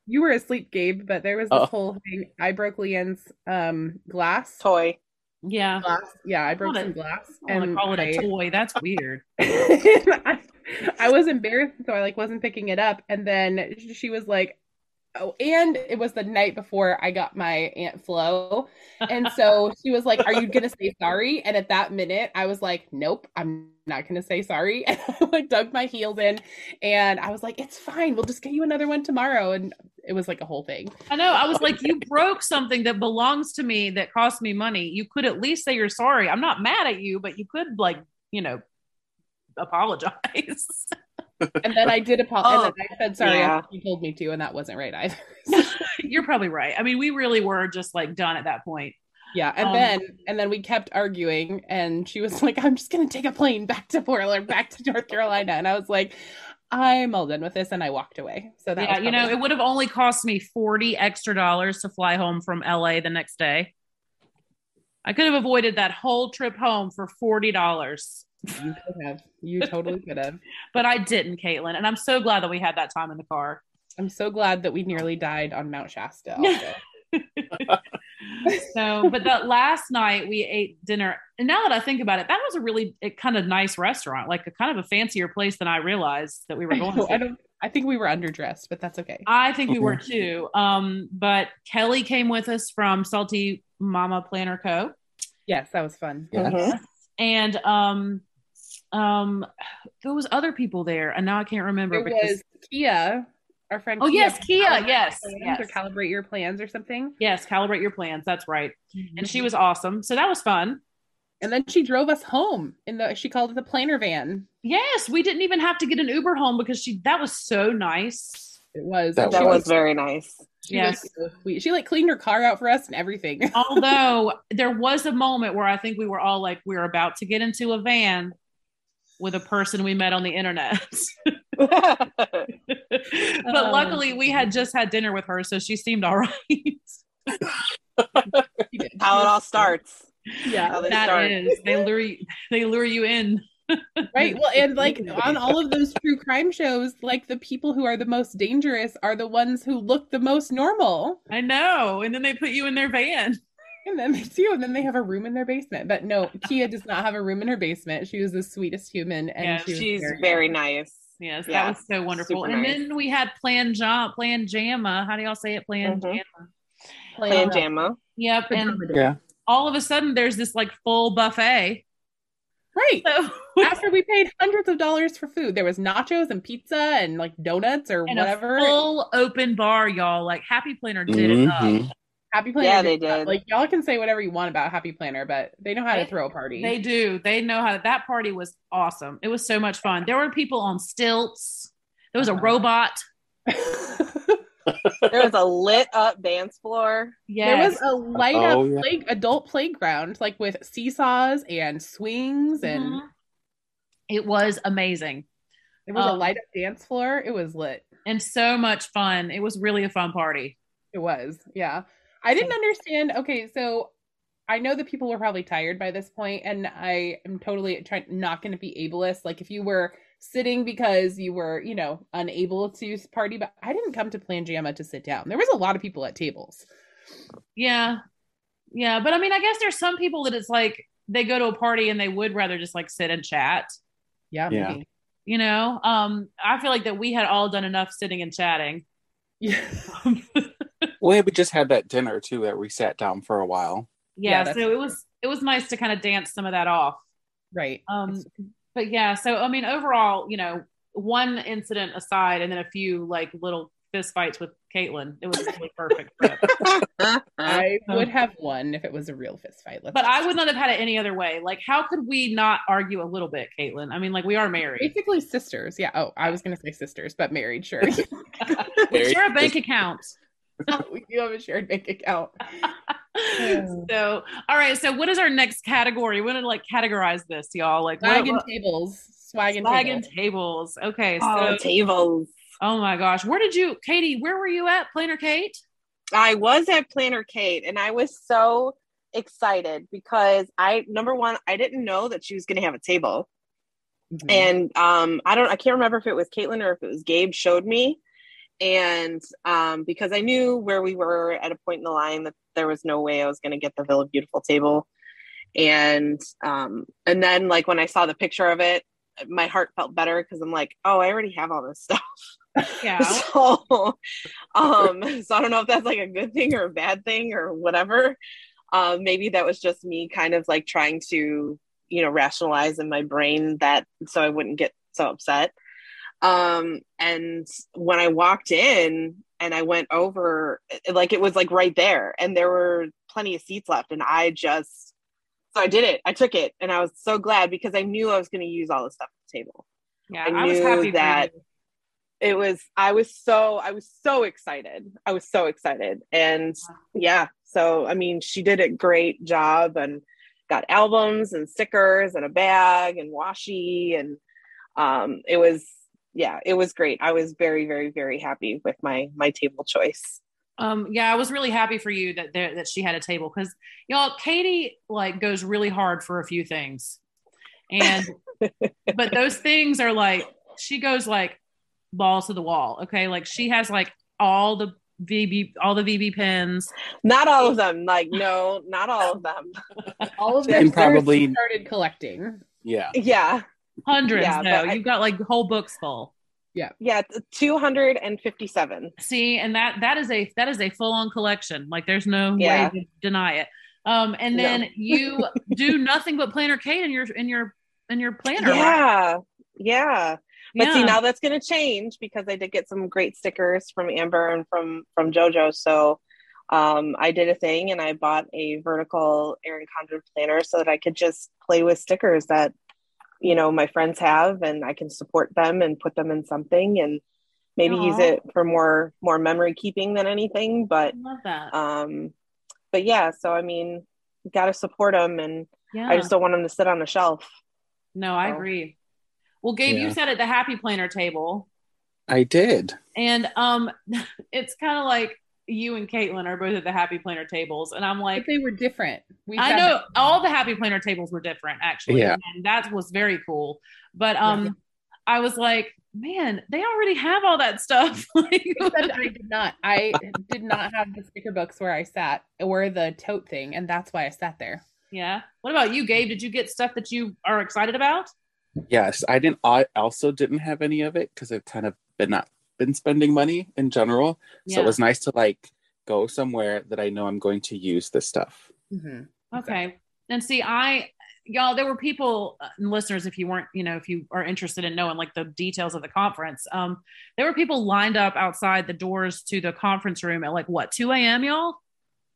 You were asleep, Gabe, but there was this Oh. whole thing. I broke Leanne's um glass. Toy. Yeah. glass. Yeah, I broke some glass. I to call it a toy. That's weird. I, I was embarrassed, so I like wasn't picking it up. And then she was like, "Oh," and it was the night before I got my Aunt Flo, and so she was like, "Are you gonna say sorry?" And at that minute, I was like, "Nope, I'm not gonna say sorry." And I like dug my heels in, and I was like, "It's fine. We'll just get you another one tomorrow." And it was like a whole thing. I know. I was like, you broke something that belongs to me that cost me money. You could at least say you're sorry. I'm not mad at you, but you could like, you know, apologize. And then I did apologize. Oh, I said sorry yeah. you told me to, and that wasn't right either. you're probably right. I mean, we really were just like done at that point. Yeah, and Um, then and then we kept arguing, and she was like, "I'm just gonna take a plane back to Portland, back to North Carolina," and I was like, "I'm all done with this," and I walked away. So that yeah, you know, it would have only cost me 40 extra dollars to fly home from LA the next day. I could have avoided that whole trip home for $40, you could have, you totally could have. but I didn't, Caitlin. And I'm so glad that we had that time in the car. I'm so glad that we nearly died on Mount Shasta. Also. so, but that last night we ate dinner. And now that I think about it, that was a really a kind of nice restaurant, like a kind of a fancier place than I realized that we were going to. I don't. I think we were underdressed, but that's okay. I think we were too. Um, but Kelly came with us from Salty Mama Planner Co. Yes, that was fun. Yes. And um um there was other people there and now i can't remember There because was Kia, our friend. oh yes kia Calibrate yes Plans yes or calibrate your plans or something. yes calibrate your plans that's right mm-hmm. and she was awesome so that was fun And then she drove us home in the. She called it the planner van. yes we didn't even have to get an uber home because she that was so nice It was. That That was- was very nice. She Yes. was so. She like cleaned her car out for us and everything. although there was a moment where i think we were all like we are about to get into a van with a person we met on the internet but Oh. luckily we had just had dinner with her so she seemed all right How it all starts. Yeah. How they That start. is, they lure you, they lure you in. Right. Well, and like on all of those true crime shows, like the people who are the most dangerous are the ones who look the most normal. I know, and then they put you in their van. And then they do, and then they have a room in their basement. But no, Kia does not have a room in her basement. She was the sweetest human, and Yeah, she She's very, very nice. Yes, Yeah, that was so wonderful. super And nice. then we had Plan Jam, Plan Jamma. How do y'all say it? Plan Mhm. Jamma. Plan Jamma. Yep. And Yeah. all of a sudden, there's this like full buffet. right. So After we paid hundreds of dollars for food, there was nachos and pizza and like donuts or and whatever. a full open bar, y'all. Like Happy Planner did it up. Happy Planner. Yeah, they did. Like y'all can say whatever you want about Happy Planner, but they know how to throw a party. They do. They know how. That party was awesome. It was so much fun. There were people on stilts. There was a Uh-huh. robot. There was a lit up dance floor. There was a light up Oh, yeah. play- adult playground, like with seesaws and swings, and Mhm. It was amazing there was a Um, light up dance floor. It was lit. and so much fun. It was really a fun party. It was, yeah. I didn't understand. Okay, so I know that people were probably tired by this point, and I am totally trying not going to be ableist. Like if you were sitting because you were, you know, unable to party, but I didn't come to Plan Jamma to sit down. There was a lot of people at tables. Yeah. Yeah. But I mean, I guess there's some people that it's like they go to a party and they would rather just like sit and chat. Yeah, Yeah. maybe. You know, um, I feel like that we had all done enough sitting and chatting. Yeah. Well, we just had that dinner too that we sat down for a while. Yeah, Yeah. so it was it was nice to kind of dance some of that off. right. Um, but yeah, so I mean, overall, you know, one incident aside, and then a few like little fist fights with Caitlin, it was really perfect. I would have won if it was a real fist fight. Let's But I would not have had it any other way. Like, how could we not argue a little bit, Caitlin? I mean, like, we are married. basically sisters. Yeah. Oh, I was going to say sisters, but married. Sure. We share a bank account. we do have a shared bank account. so, all right. So, what is our next category? We're gonna like categorize this, y'all. Like, Swag what, and tables. Swag and swag tables. and tables. Okay. So, Oh, tables. oh my gosh, where did you, Katie? Where were you at, Planner Kate? I was at Planner Kate and I was so excited because I number one, I didn't know that she was going to have a table, Mhm. and um, I don't, I can't remember if it was Caitlin or if it was Gabe showed me, and um, because I knew where we were at a point in the line that there was no way I was going to get the Villa Beautiful table, and um, and then like when I saw the picture of it, my heart felt better because I'm like, oh, I already have all this stuff. Yeah. so um so i don't know if that's like a good thing or a bad thing or whatever um maybe that was just me kind of like trying to you know rationalize in my brain that so i wouldn't get so upset um and when i walked in and i went over like it was like right there and there were plenty of seats left and i just so i did it. I took it and i was so glad because i knew i was going to use all the stuff at the table. Yeah. I I, was happy that- it was i was so i was so excited. I was so excited. And yeah so i mean she did a great job and got albums and stickers and a bag and washi and um it was yeah it was great i was very very very happy with my my table choice Um, yeah, I was really happy for you that there, that she had a table because y'all, Katie like goes really hard for a few things, and but those things are like she goes like balls to the wall. Okay, like she has like all the VB, all the VB pins. not all of them like no not all of them all of And this probably- started collecting. Yeah. yeah Hundreds, Yeah, though. You've got like whole books full. yeah Yeah, 257 See, and that that is a that is a full on collection. Like there's no Yeah. way to deny it. Um, and No. then you do nothing but planner Kate in your in your in your planner. right? yeah yeah but see now that's going to change because i did get some great stickers from amber and from from jojo so um i did a thing and i bought a vertical erin condren planner so that i could just play with stickers that you know my friends have and i can support them and put them in something and maybe use it for more more memory keeping than anything but love that. um but yeah so i mean got to support them and yeah. i just don't want them to sit on the shelf no, I agree. Well, Gabe, you said at the happy planner table, I did. and um, it's kind of like you and Caitlin are both at the happy planner tables, and I'm But like, they were different. We I know that- all the happy planner tables were different, actually, Yeah. and that was very cool. But um, I was like, man, they already have all that stuff. like, I did not. I did not have the sticker books where I sat or the tote thing, and that's why I sat there. yeah. What about you, Gabe? Did you get stuff that you are excited about? Yes, I didn't. I also didn't have any of it because I've kind of been not been spending money in general. So it was nice to like go somewhere that I know I'm going to use this stuff. Mm-hmm. Okay. And see, I, y'all, there were people, uh, and listeners, if you weren't, you know, if you are interested in knowing like the details of the conference, um, there were people lined up outside the doors to the conference room at like what, 2 a.m., y'all?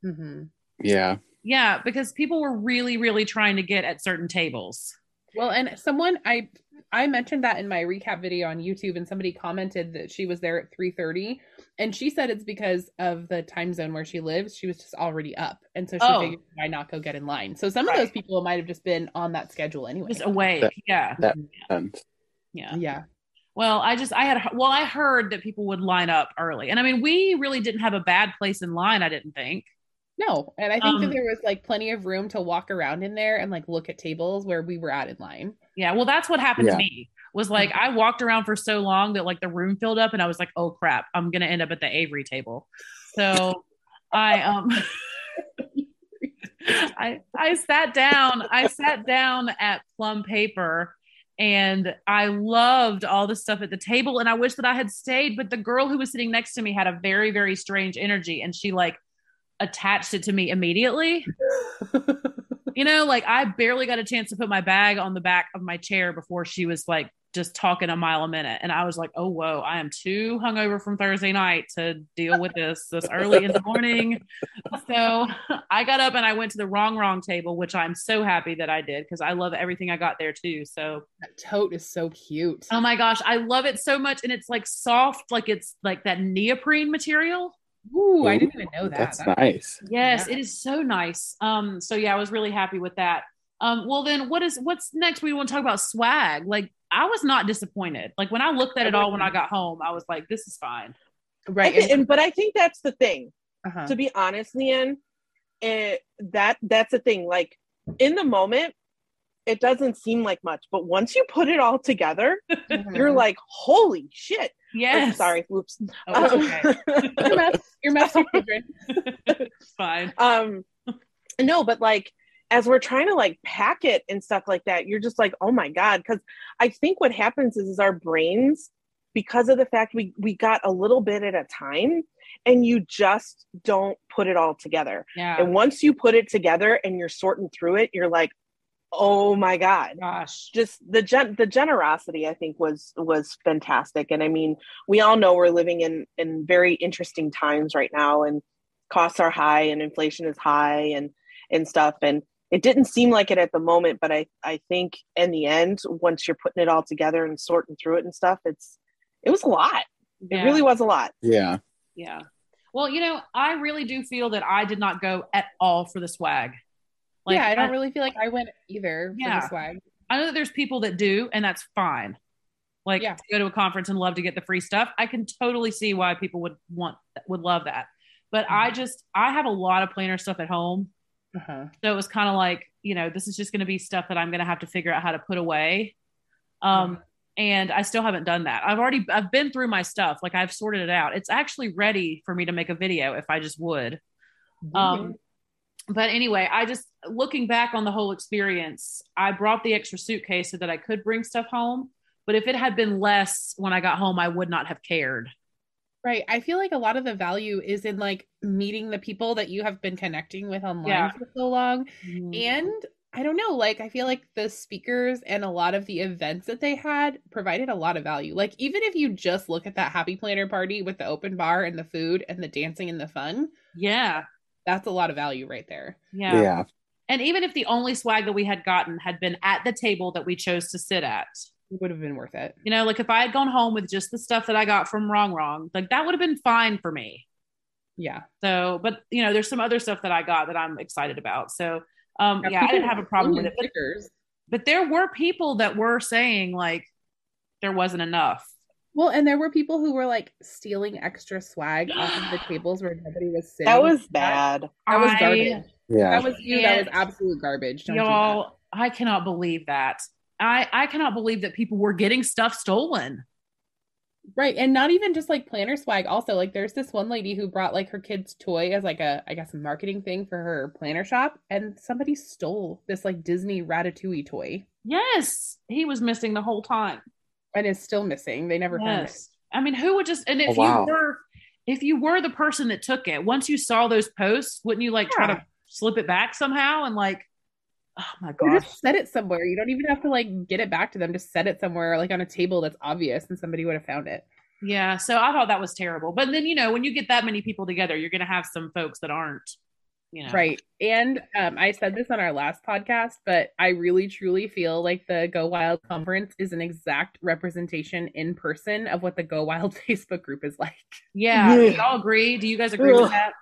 Mm-hmm. Yeah. Yeah, because people were really, really trying to get at certain tables. Well, and someone I I mentioned that in my recap video on YouTube, and somebody commented that she was there at three thirty, and she said it's because of the time zone where she lives. She was just already up, and so she Oh. figured why not go get in line. So some Right. of those people might have just been on that schedule anyway. Just awake. That- yeah. that- And Yeah. yeah, Well, I just, I had, well, I heard that people would line up early. And I mean, we really didn't have a bad place in line, I didn't think. No, and I think Um, that there was like plenty of room to walk around in there and like look at tables where we were at in line. Yeah, well, that's what happened Yeah. to me. Was like I walked around for so long that like the room filled up, and I was like, "Oh crap, I'm gonna end up at the Avery table." So I um I I sat down. I sat down at Plum Paper, and I loved all the stuff at the table. And I wish that I had stayed, but the girl who was sitting next to me had a very very strange energy, and she like attached it to me immediately you know, like I barely got a chance to put my bag on the back of my chair before she was like just talking a mile a minute. And I was like, oh, whoa, I am too hungover from Thursday night to deal with this this early in the morning. So I got up and I went to the Rongrong table, which I'm so happy that I did because I love everything I got there too. So, That tote is so cute. oh my gosh, I love it so much. And it's like soft, like it's like that neoprene material. Ooh, I didn't even know that. That's That- nice. Yes, Yeah. it is so nice. Um, so yeah, I was really happy with that. Um, well then what is what's next? We want to talk about swag. Like I was not disappointed. Like when I looked at it all when I got home, I was like, this is fine. right. I thi- and, but I think that's the thing. uh-huh. To be honest, Leanne, it, that that's the thing. Like in the moment, it doesn't seem like much, but once you put it all together, you're like, holy shit. Oh, yes. sorry. Whoops. Oh, Um, okay. You're mess, you're messy children. Fine. um no but like as we're trying to like pack it and stuff like that you're just like oh my god because i think what happens is, is our brains because of the fact we we got a little bit at a time and you just don't put it all together Yeah. and once you put it together and you're sorting through it you're like oh my god Gosh. just the gen the generosity i think was was fantastic and i mean we all know we're living in in very interesting times right now and costs are high and inflation is high and and stuff and it didn't seem like it at the moment but i i think in the end once you're putting it all together and sorting through it and stuff it's it was a lot it really was a lot Yeah. Yeah. Well, you know, I really do feel that I did not go at all for the swag. Yeah, I don't really feel like I went either for Yeah. the swag. I know that there's people that do, and that's fine. Like Yeah. to go to a conference and love to get the free stuff. I can totally see why people would want would love that. But Mm-hmm. I just I have a lot of planner stuff at home. Uh-huh. So it was kind of like, you know, this is just going to be stuff that I'm going to have to figure out how to put away. Um, and I still haven't done that. I've already I've been through my stuff. Like I've sorted it out. It's actually ready for me to make a video if I just would. Um, but anyway, I just looking back on the whole experience, I brought the extra suitcase so that I could bring stuff home. But if it had been less when I got home, I would not have cared. Right. I feel like a lot of the value is in like meeting the people that you have been connecting with online Yeah. for so long. Mm-hmm. And I don't know, like I feel like the speakers and a lot of the events that they had provided a lot of value. Like even if you just look at that happy planner party with the open bar and the food and the dancing and the fun, yeah, that's a lot of value right there. yeah, Yeah. And even if the only swag that we had gotten had been at the table that we chose to sit at, It would have been worth it. you know, like if I had gone home with just the stuff that I got from Rongrong, like that would have been fine for me. Yeah. So, but you know, there's some other stuff that I got that I'm excited about. So, um, yeah, I didn't have a problem with it. But, but there were people that were saying like there wasn't enough. Well, and there were people who were like stealing extra swag off of the tables where nobody was sitting. that was bad That was I- garbage. Yeah. That was you. That was absolute garbage. Don't. Y'all, I cannot believe that. I I cannot believe that people were getting stuff stolen. Right. And not even just like planner swag. Also, like there's this one lady who brought like her kid's toy as like a, I guess, a marketing thing for her planner shop. And somebody stole this like Disney Ratatouille toy Yes, he was missing the whole time. And is still missing. They never found it. Yes. I mean, who would just and if Oh, wow. you were if you were the person that took it, once you saw those posts, wouldn't you like try to slip it back somehow and like oh my Or gosh. just set it somewhere. You don't even have to like get it back to them. Just set it somewhere like on a table that's obvious and somebody would have found it. Yeah, so I thought that was terrible. But then you know, when you get that many people together, you're gonna have some folks that aren't, you know. Right. And um, I said this on our last podcast, but I really truly feel like the Go Wild conference is an exact representation in person of what the Go Wild Facebook group is like. Yeah. Yeah. Y'all agree? Do you guys agree with that?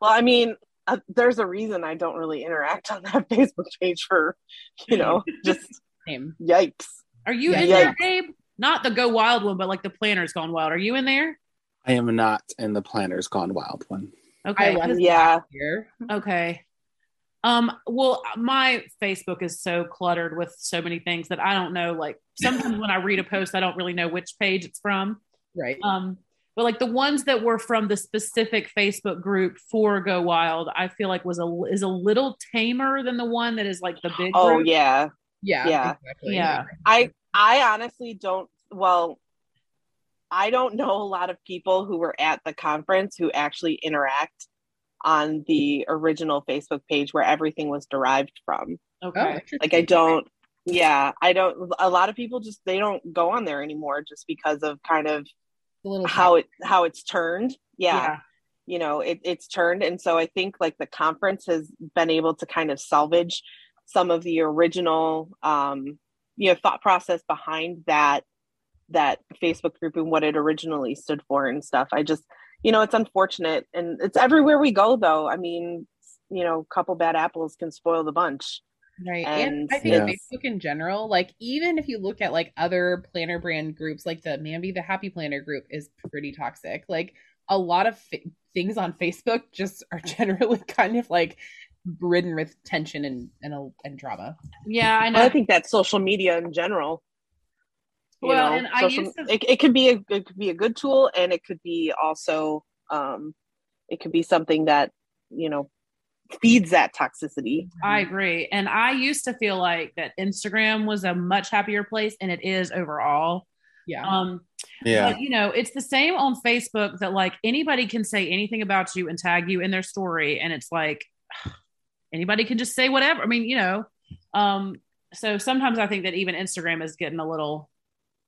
well i mean uh, there's a reason i don't really interact on that facebook page for you know just Same. yikes Are you Yeah. in there, Yeah. Gabe? Not the Go Wild one, but like the Planners Gone Wild. Are you in there? I am not in the Planners Gone Wild one. Okay. I left yeah. Okay. Um, well, my Facebook is so cluttered with so many things that I don't know. Like sometimes when I read a post, I don't really know which page it's from. Right. Um, but like the ones that were from the specific Facebook group for Go Wild, I feel like was a is a little tamer than the one that is like the big. oh group. yeah yeah. yeah. Exactly. Yeah. I I honestly don't well I don't know a lot of people who were at the conference who actually interact on the original Facebook page where everything was derived from. Oh, Okay. interesting. Like I don't yeah, I don't a lot of people just they don't go on there anymore just because of kind of how it how it's turned. Yeah. Yeah. You know, it, it's turned and so I think like the conference has been able to kind of salvage some of the original um you know thought process behind that that Facebook group and what it originally stood for and stuff. I just, you know, it's unfortunate and it's everywhere we go though. I mean, you know, a couple bad apples can spoil the bunch. Right. And, And- I think Yeah. Facebook in general, like even if you look at like other planner brand groups, like the Mambi the Happy Planner group is pretty toxic. Like a lot of fa- things on Facebook just are generally kind of like ridden with tension and and, and drama. Yeah, I know. Well, I think that's social media in general. You Well, know, and I social- used to- it, it could be a it could be a good tool, and it could be also um, it could be something that you know feeds that toxicity. I agree. And I used to feel like that Instagram was a much happier place, and it is overall. Yeah. Um, Yeah. But, you know, it's the same on Facebook that like anybody can say anything about you and tag you in their story. And it's like anybody can just say whatever. I mean, you know, um, so sometimes I think that even Instagram is getting a little,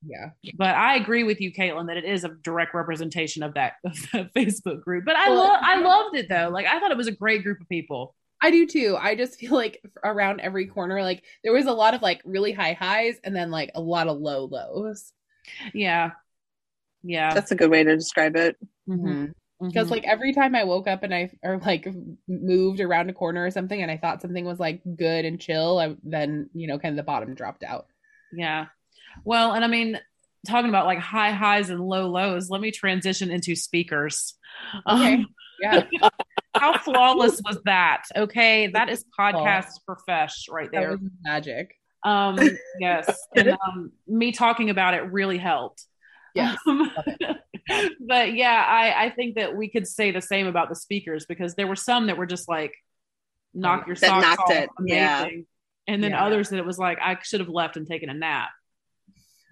yeah. but I agree with you, Caitlin, that it is a direct representation of that, of that Facebook group. But I Well, love, I loved it though. Like I thought it was a great group of people. I do too. I just feel like around every corner, like there was a lot of like really high highs and then like a lot of low lows. Yeah. Yeah. That's a good way to describe it. Mhm. Because Mhm. like every time I woke up and I or like moved around a corner or something and I thought something was like good and chill, I then you know kind of the bottom dropped out. Yeah. Well, and I mean, talking about like high highs and low lows, let me transition into speakers. Okay. Um, Yeah, how flawless was that? Okay. That is podcast profesh right that there. was magic. Um, yes. And um, me talking about it really helped. Yes, Um, but yeah, I, I think that we could say the same about the speakers because there were some that were just like knock your That socks off, it, yeah. amazing. And then Yeah. others that it was like I should have left and taken a nap.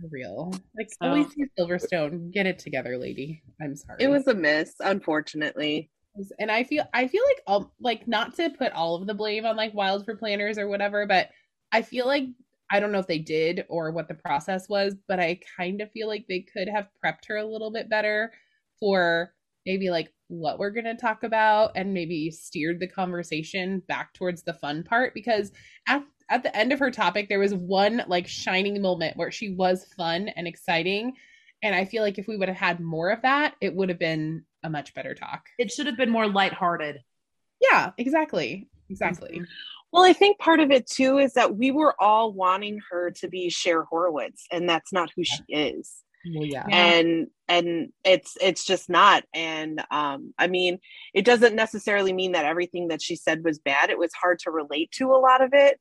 For real. Like So- Alicia Silverstone, get it together, lady. I'm sorry. It was a miss, unfortunately. and I feel I feel like um like not to put all of the blame on like Wild for planners or whatever, but I feel like I don't know if they did or what the process was, but I kind of feel like they could have prepped her a little bit better for maybe like what we're going to talk about and maybe steered the conversation back towards the fun part because at at the end of her topic there was one like shining moment where she was fun and exciting and I feel like if we would have had more of that, it would have been a much better talk. It should have been more lighthearted. Yeah, exactly. Exactly. Well, I think part of it too is that we were all wanting her to be Cher Horowitz, and that's not who she is. Well, yeah. Yeah. and and it's it's just not and um i mean it doesn't necessarily mean that everything that she said was bad it was hard to relate to a lot of it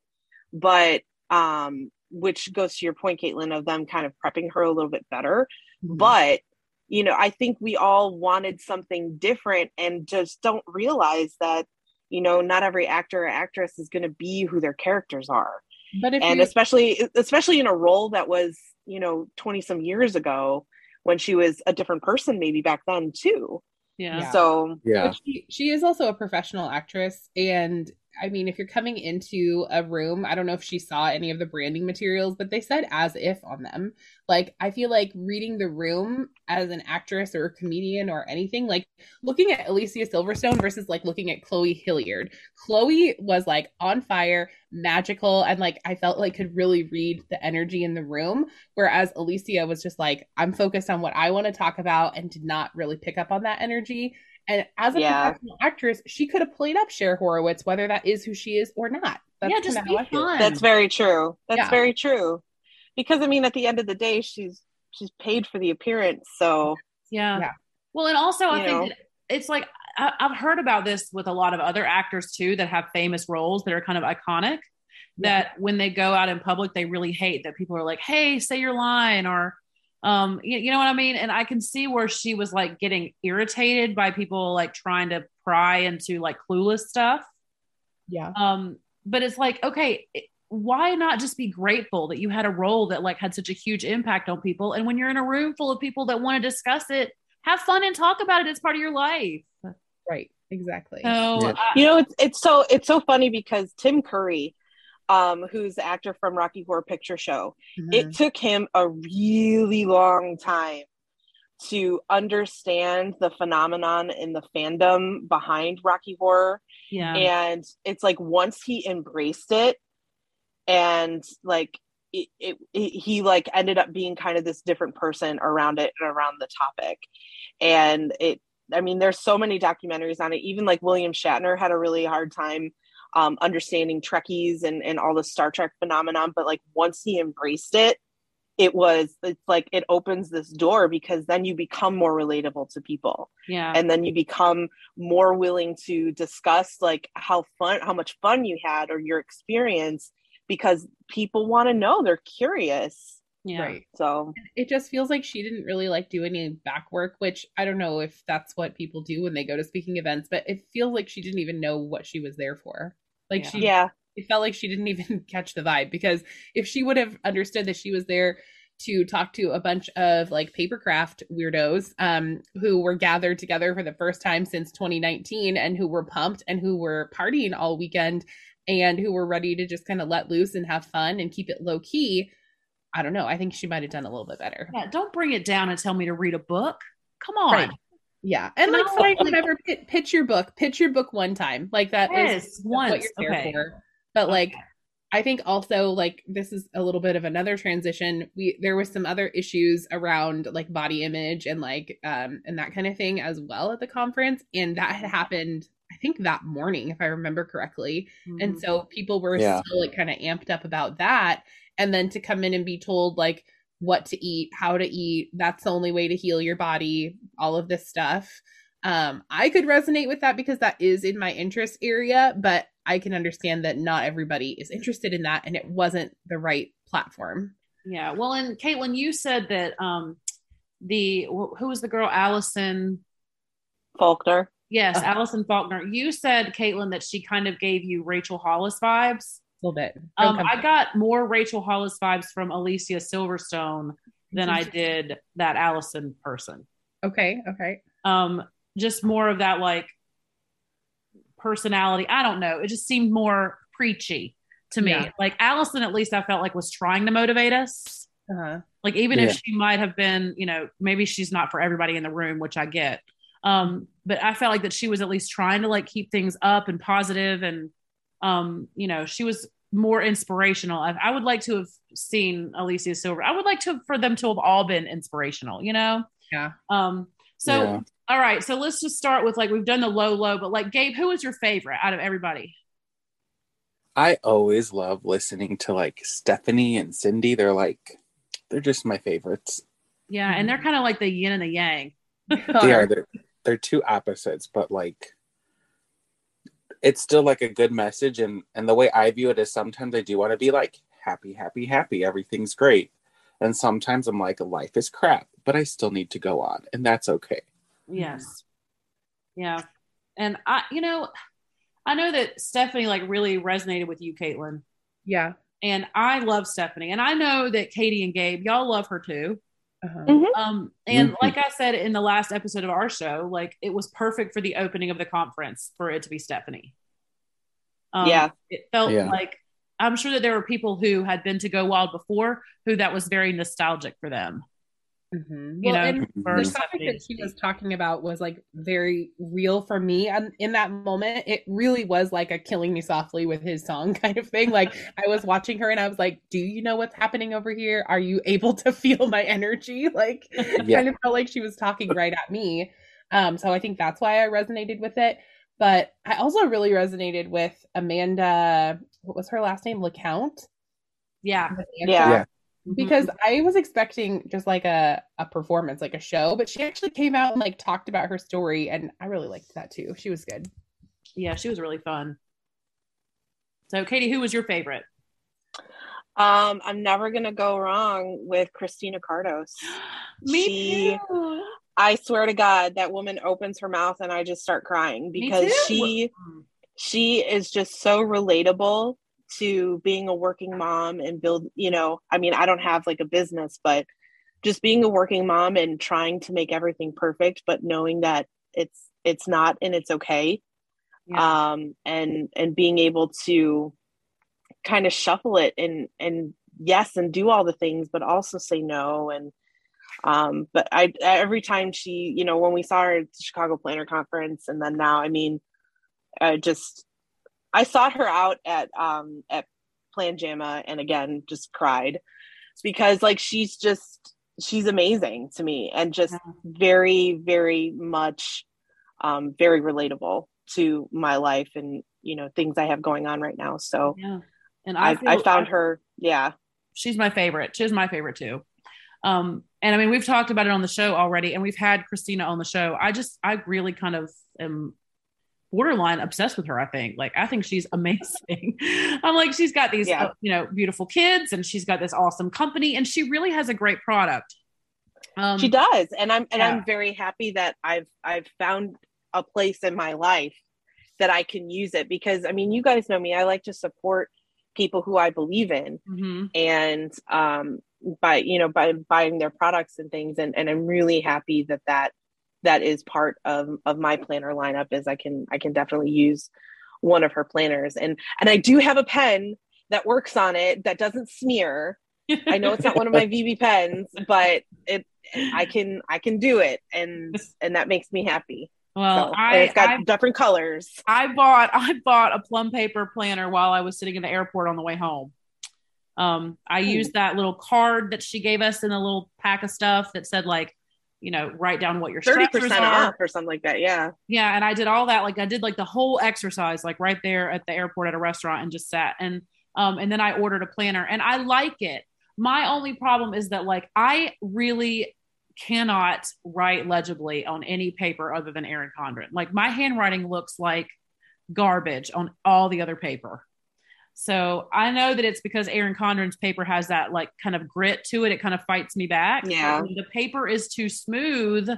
but um which goes to your point caitlin of them kind of prepping her a little bit better Mm-hmm. but you know i think we all wanted something different and just don't realize that you know not every actor or actress is going to be who their characters are But if and you, especially especially in a role that was you know 20 some years ago when she was a different person maybe back then too Yeah. Yeah. so Yeah. she, she is also a professional actress, and I mean, if you're coming into a room, I don't know if she saw any of the branding materials, but they said as if on them. Like, I feel like reading the room as an actress or a comedian or anything, like looking at Alicia Silverstone versus like looking at Chloe Hilliard. Chloe was like on fire, magical, and like I felt like could really read the energy in the room. Whereas Alicia was just like, I'm focused on what I want to talk about and did not really pick up on that energy. And as a Yeah. professional actress, she could have played up Cher Horowitz, whether that is who she is or not. That's yeah, just be how I feel. fun. that's very true that's Yeah. very true because i mean at the end of the day she's she's paid for the appearance so Yeah. Yeah. Well, and also I You think it's like I, I've heard about this with a lot of other actors too that have famous roles that are kind of iconic. That when they go out in public, they really hate that people are like, "Hey, say your line," or um, you, you know what I mean. And I can see where she was like getting irritated by people like trying to pry into like clueless stuff. Yeah. Um, but it's like, okay, why not just be grateful that you had a role that like had such a huge impact on people? And when you're in a room full of people that want to discuss it, have fun and talk about it as part of your life. Right. Exactly. So Yeah. I- you know it's it's so it's so funny because tim curry um who's the actor from rocky horror picture show. Mhm. it took him a really long time to understand the phenomenon in the fandom behind rocky horror. Yeah, and it's like once he embraced it and like it, it, it- he like ended up being kind of this different person around it and around the topic. And it i mean there's so many documentaries on it. Even like william shatner had a really hard time um, understanding trekkies and, and all the star trek phenomenon but like once he embraced it it was it's like it opens this door because then you become more relatable to people Yeah. and then you become more willing to discuss like how fun how much fun you had or your experience because people want to know they're curious yeah. Right. so It just feels like she didn't really like do any back work, which I don't know if that's what people do when they go to speaking events, but it feels like she didn't even know what she was there for. Like Yeah. she yeah it felt like she didn't even catch the vibe because if she would have understood that she was there to talk to a bunch of like papercraft weirdos um who were gathered together for the first time since 2019 and who were pumped and who were partying all weekend and who were ready to just kind of let loose and have fun and keep it low key i don't know i think she might have done a little bit better Yeah, Don't bring it down and tell me to read a book. Come on. Right. Yeah and like No, fine like- whatever Pit- pitch your book pitch your book one time like that is Yes, once. what you're there Okay. for but like I think also like this is a little bit of another transition. We there was some other issues around like body image and like um and that kind of thing as well at the conference and that had happened I think that morning if I remember correctly. And Mhm. so people were Yeah. still like kind of amped up about that and then to come in and be told like what to eat, how to eat, that's the only way to heal your body, all of this stuff. Um I could resonate with that because that is in my interest area, but I can understand that not everybody is interested in that and it wasn't the right platform. Yeah. Well, and Caitlin, you said that um the wh- who was the girl Allison? faulkner Yes, Uh-huh. Allison Faulkner. You said Caitlin that she kind of gave you Rachel Hollis vibes. A little bit. Um, I got more Rachel Hollis vibes from Alicia Silverstone than I did that Allison person. Okay, okay. Um, just more of that like personality. I don't know. It just seemed more preachy to me. Yeah. Like Allison, at least I felt like was trying to motivate us. Uh-huh. Like even Yeah. if she might have been, you know, maybe she's not for everybody in the room, which I get. Um, but I felt like that she was at least trying to like keep things up and positive and um, you know, she was more inspirational. I, I would like to have seen Alicia Silver. I would like to for them to have all been inspirational, you know? Yeah. Um, so Yeah. all right, so let's just start with like we've done the low low, but like Gabe, who was your favorite out of everybody? I always love listening to like Stephanie and Cindy. They're like, they're just my favorites. Yeah, and they're kind of like the yin and the yang. They are. They're, they're two opposites, but like, it's still like a good message. And and the way I view it is sometimes I do want to be like happy, happy, happy. Everything's great. And sometimes I'm like, life is crap, but I still need to go on, and that's okay. Yes. Yeah. And I, you know, I know that Stephanie like really resonated with you, Caitlin. Yeah. And I love Stephanie. And I know that Katie and Gabe, y'all love her too. Uh-huh. Um, and Mhm. like I said in the last episode of our show, like it was perfect for the opening of the conference for it to be Stephanie. Um, Yeah. It felt Yeah. like I'm sure that there were people who had been to Go Wild before who that was very nostalgic for them. Mhm. You Well, know, and the topic that to she was talking about was like very real for me and in that moment it really was like a killing me softly with his song kind of thing like i was watching her and i was like do you know what's happening over here are you able to feel my energy like Yeah. kind of felt like she was talking right at me um so i think that's why i resonated with it but i also really resonated with amanda what was her last name LeCount? Yeah. Yeah. Yeah. Because I was expecting just like a a performance, like a show, but she actually came out and like talked about her story, and I really liked that too. She was good. yeah, she was really fun. So, Katie, who was your favorite? Um, I'm never gonna go wrong with Christina Cardos. Me She- too. I swear to God, that woman opens her mouth and I just start crying because she she is just so relatable to being a working mom and build, you know, I mean, I don't have like a business, but just being a working mom and trying to make everything perfect, but knowing that it's it's not and it's okay. Yeah. Um and and being able to kind of shuffle it and and yes and do all the things but also say no and um but i every time she you know when we saw her at the chicago planner conference and then now i mean i just i sought her out at um at plan jamma and again just cried because like she's just she's amazing to me and just very very much um very relatable to my life and you know things i have going on right now so yeah. And I, feel, I found her yeah She's my favorite. She's my favorite too. Um, and I mean, we've talked about it on the show already, and we've had Christina on the show. I just, I really kind of am borderline obsessed with her. I think, like, I think she's amazing. I'm like, she's got these, Yeah. uh, you know, beautiful kids, and she's got this awesome company, and she really has a great product. Um, she does and i'm and yeah. i'm very happy that i've i've found a place in my life that i can use it because i mean you guys know me i like to support people who i believe in mhm. and um by you know by buying their products and things and and i'm really happy that that that is part of of my planner lineup is i can i can definitely use one of her planners and and i do have a pen that works on it that doesn't smear I know it's not one of my VB pens, but it I can I can do it and and that makes me happy. Well, So, I, it's got I different colors. I bought I bought a plum paper planner while I was sitting in the airport on the way home. Um, I Hmm. used that little card that she gave us in a little pack of stuff that said like, you know, write down what your Thirty stressors percent are. off or something like that. Yeah. Yeah, and I did all that. Like I did like the whole exercise, like right there at the airport at a restaurant, and just sat and um and then I ordered a planner, and I like it. My only problem is that like I really cannot write legibly on any paper other than Erin Condren. Like my handwriting looks like garbage on all the other paper. So I know that it's because Erin Condren's paper has that like kind of grit to it. It kind of fights me back. Yeah. When the paper is too smooth.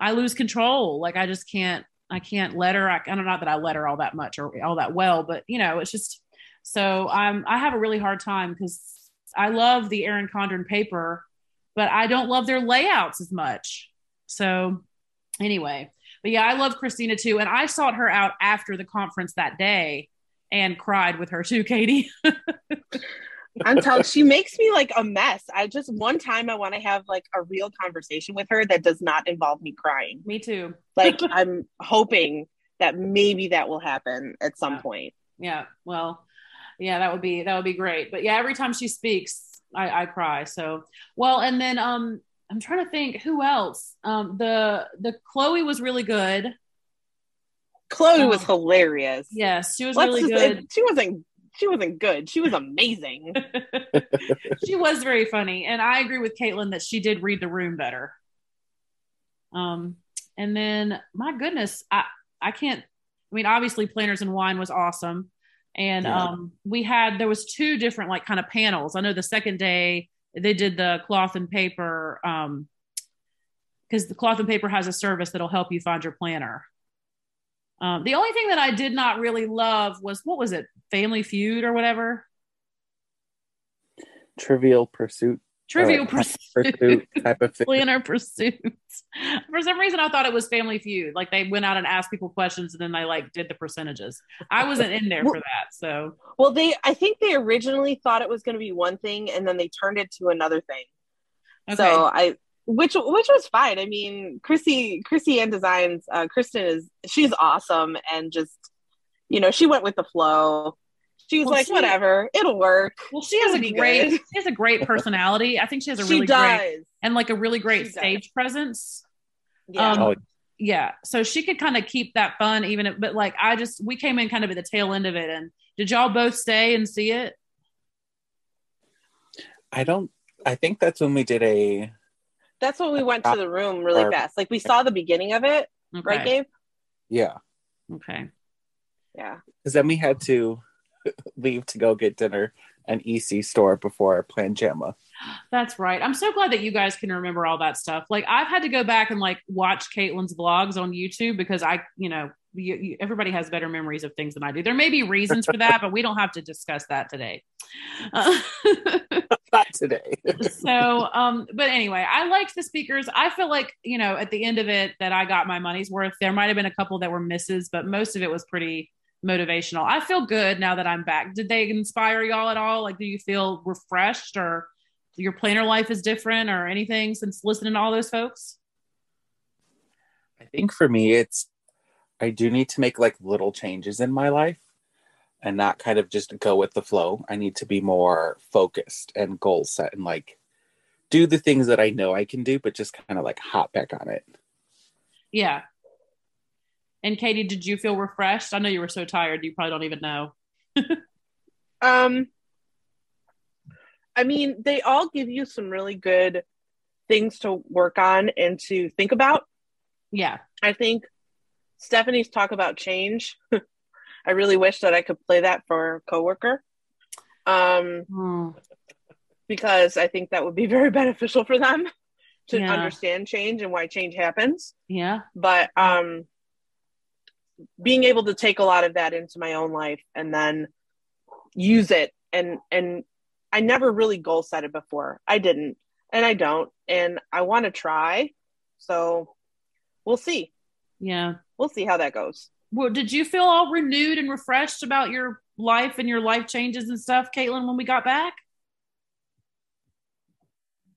I lose control. Like I just can't. I can't letter. I, I don't know that I let her all that much or all that well, but you know, it's just. So I'm. I have a really hard time because I love the Erin Condren paper, but I don't love their layouts as much. So anyway, but yeah, I love Christina too, and I sought her out after the conference that day and cried with her too, Katie. I'm telling she makes me like a mess. I just one time I want to have like a real conversation with her that does not involve me crying. Me too. Like I'm hoping that maybe that will happen at some Yeah. point. Yeah. Well, yeah, that would be that would be great. But yeah, every time she speaks, I, I cry. So well, and then um I'm trying to think who else. Um the the Chloe was really good. Chloe Oh. was hilarious. Yes, she was Let's really just- good. it- she wasn't she wasn't good. She was amazing. she was very funny, and I agree with Caitlin that she did read the room better. Um, and then my goodness, I I can't. I mean, obviously, planners and wine was awesome, and Yeah. um, we had there was two different like kind of panels. I know the second day they did the cloth and paper, um, because the cloth and paper has a service that'll help you find your planner. Um, the only thing that I did not really love was what was it, Family Feud or whatever. Trivial Pursuit. Trivial or Pursuit. Pursuit type of thing. Planner Pursuits. For some reason, I thought it was Family Feud. Like they went out and asked people questions, and then they like did the percentages. I wasn't in there for that, so Well, they I think they originally thought it was going to be one thing and then they turned it to another thing. okay. So I which which was fine. I mean, Chrissy Chrissy and Designs, uh Kristen is she's awesome and just you know, she went with the flow. She was Well, like, she- whatever, it'll work. well, she has a It'll be great, good. she has a great personality. I think she has a she really does. great and like a really great She does. stage presence. Yeah. Um, Oh, yeah, so she could kind of keep that fun, even. If, but like, I just we came in kind of at the tail end of it, and did y'all both stay and see it? I don't. I think that's when we did a. That's when we went to the room really Or- fast. Like we saw the beginning of it, Okay. right, Gabe? Yeah, Okay. Yeah. because then we had to leave to go get dinner an EC store before our planned JAMA. That's right. I'm so glad that you guys can remember all that stuff. Like I've had to go back and like watch Caitlin's vlogs on YouTube because I, you know, you, you, everybody has better memories of things than I do. There may be reasons for that, but we don't have to discuss that today. Uh, Not today. so, um, but anyway, I liked the speakers. I feel like, you know, at the end of it that I got my money's worth. There might have been a couple that were misses, but most of it was pretty motivational. I feel good now that I'm back. Did they inspire y'all at all? Like, do you feel refreshed or your planner life is different or anything since listening to all those folks? I think for me, it's I do need to make like little changes in my life and not kind of just go with the flow. I need to be more focused and goal set and like do the things that I know I can do, but just kind of like hop back on it. Yeah. And Katie, did you feel refreshed? I know you were so tired, you probably don't even know. Um I mean, they all give you some really good things to work on and to think about. Yeah. I think Stephanie's talk about change. I really wish that I could play that for a coworker. Um, Hmm. because I think that would be very beneficial for them to Yeah. understand change and why change happens. Yeah. But um, being able to take a lot of that into my own life and then use it and and I never really goal set it before. I didn't and I don't and I want to try. So we'll see. Yeah. We'll see how that goes. Well, did you feel all renewed and refreshed about your life and your life changes and stuff, Caitlin, when we got back?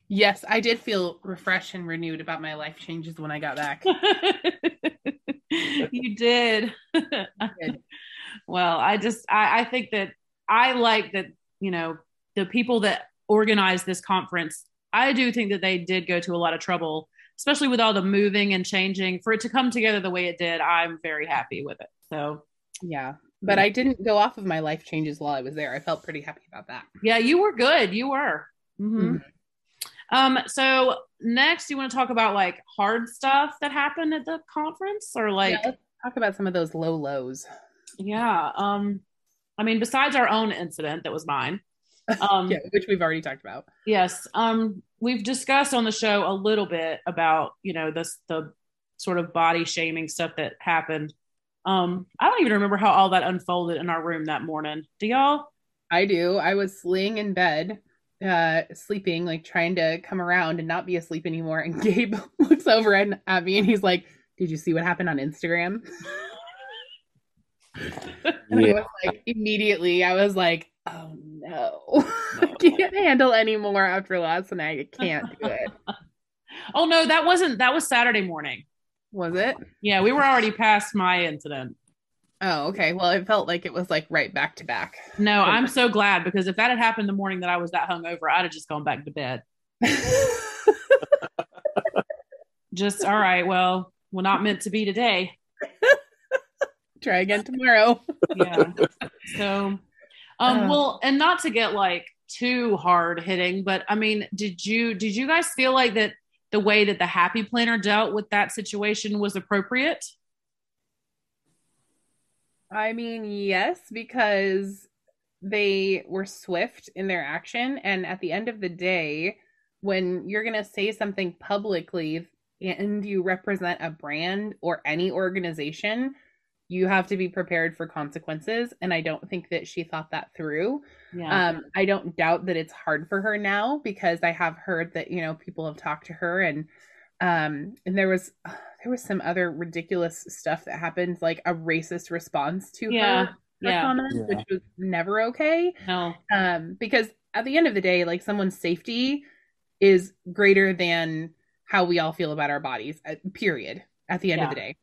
Yes, I did feel refreshed and renewed about my life changes when I got back. you did. did. well, I just I, I think that I like that, you know, the people that organized this conference, I do think that they did go to a lot of trouble, especially with all the moving and changing. For it to come together the way it did, I'm very happy with it. So Yeah. But I didn't go off of my life changes while I was there. I felt pretty happy about that. yeah, you were good. You were. Mhm. Mhm. Um, so next you want to talk about like hard stuff that happened at the conference or like yeah, talk about some of those low lows. Yeah. Um, I mean, besides our own incident that was mine. Um, Yeah, which we've already talked about. yes. Um, we've discussed on the show a little bit about, you know, this the sort of body shaming stuff that happened. Um, I don't even remember how all that unfolded in our room that morning. Do y'all? I do. I was laying in bed, uh, sleeping, like trying to come around and not be asleep anymore. And Gabe looks over and at me and he's like, Did you see what happened on Instagram? And I was like, immediately, I was like, Oh no. I can't handle anymore after last night. I can't do it. Oh no, that wasn't that was Saturday morning. Was it? Yeah, we were already past my incident. Oh, okay. Well, it felt like it was like right back to back. No, I'm so glad because if that had happened the morning that I was that hungover, I'd have just gone back to bed. Just all right, well, we're not meant to be today. Try again tomorrow. Yeah. So, um, Uh. well, and not to get like too hard hitting, but I mean, did you did you guys feel like that the way that the happy planner dealt with that situation was appropriate? I mean, yes, because they were swift in their action. And at the end of the day, when you're going to say something publicly and you represent a brand or any organization, you have to be prepared for consequences. And I don't think that she thought that through. Yeah. Um, I don't doubt that it's hard for her now because I have heard that you know people have talked to her and um and there was there was some other ridiculous stuff that happened like a racist response to Yeah, her, her yeah. comments, Yeah. which was never okay. no. Um, because at the end of the day, like someone's safety is greater than how we all feel about our bodies. uh, Period. At the end of the day,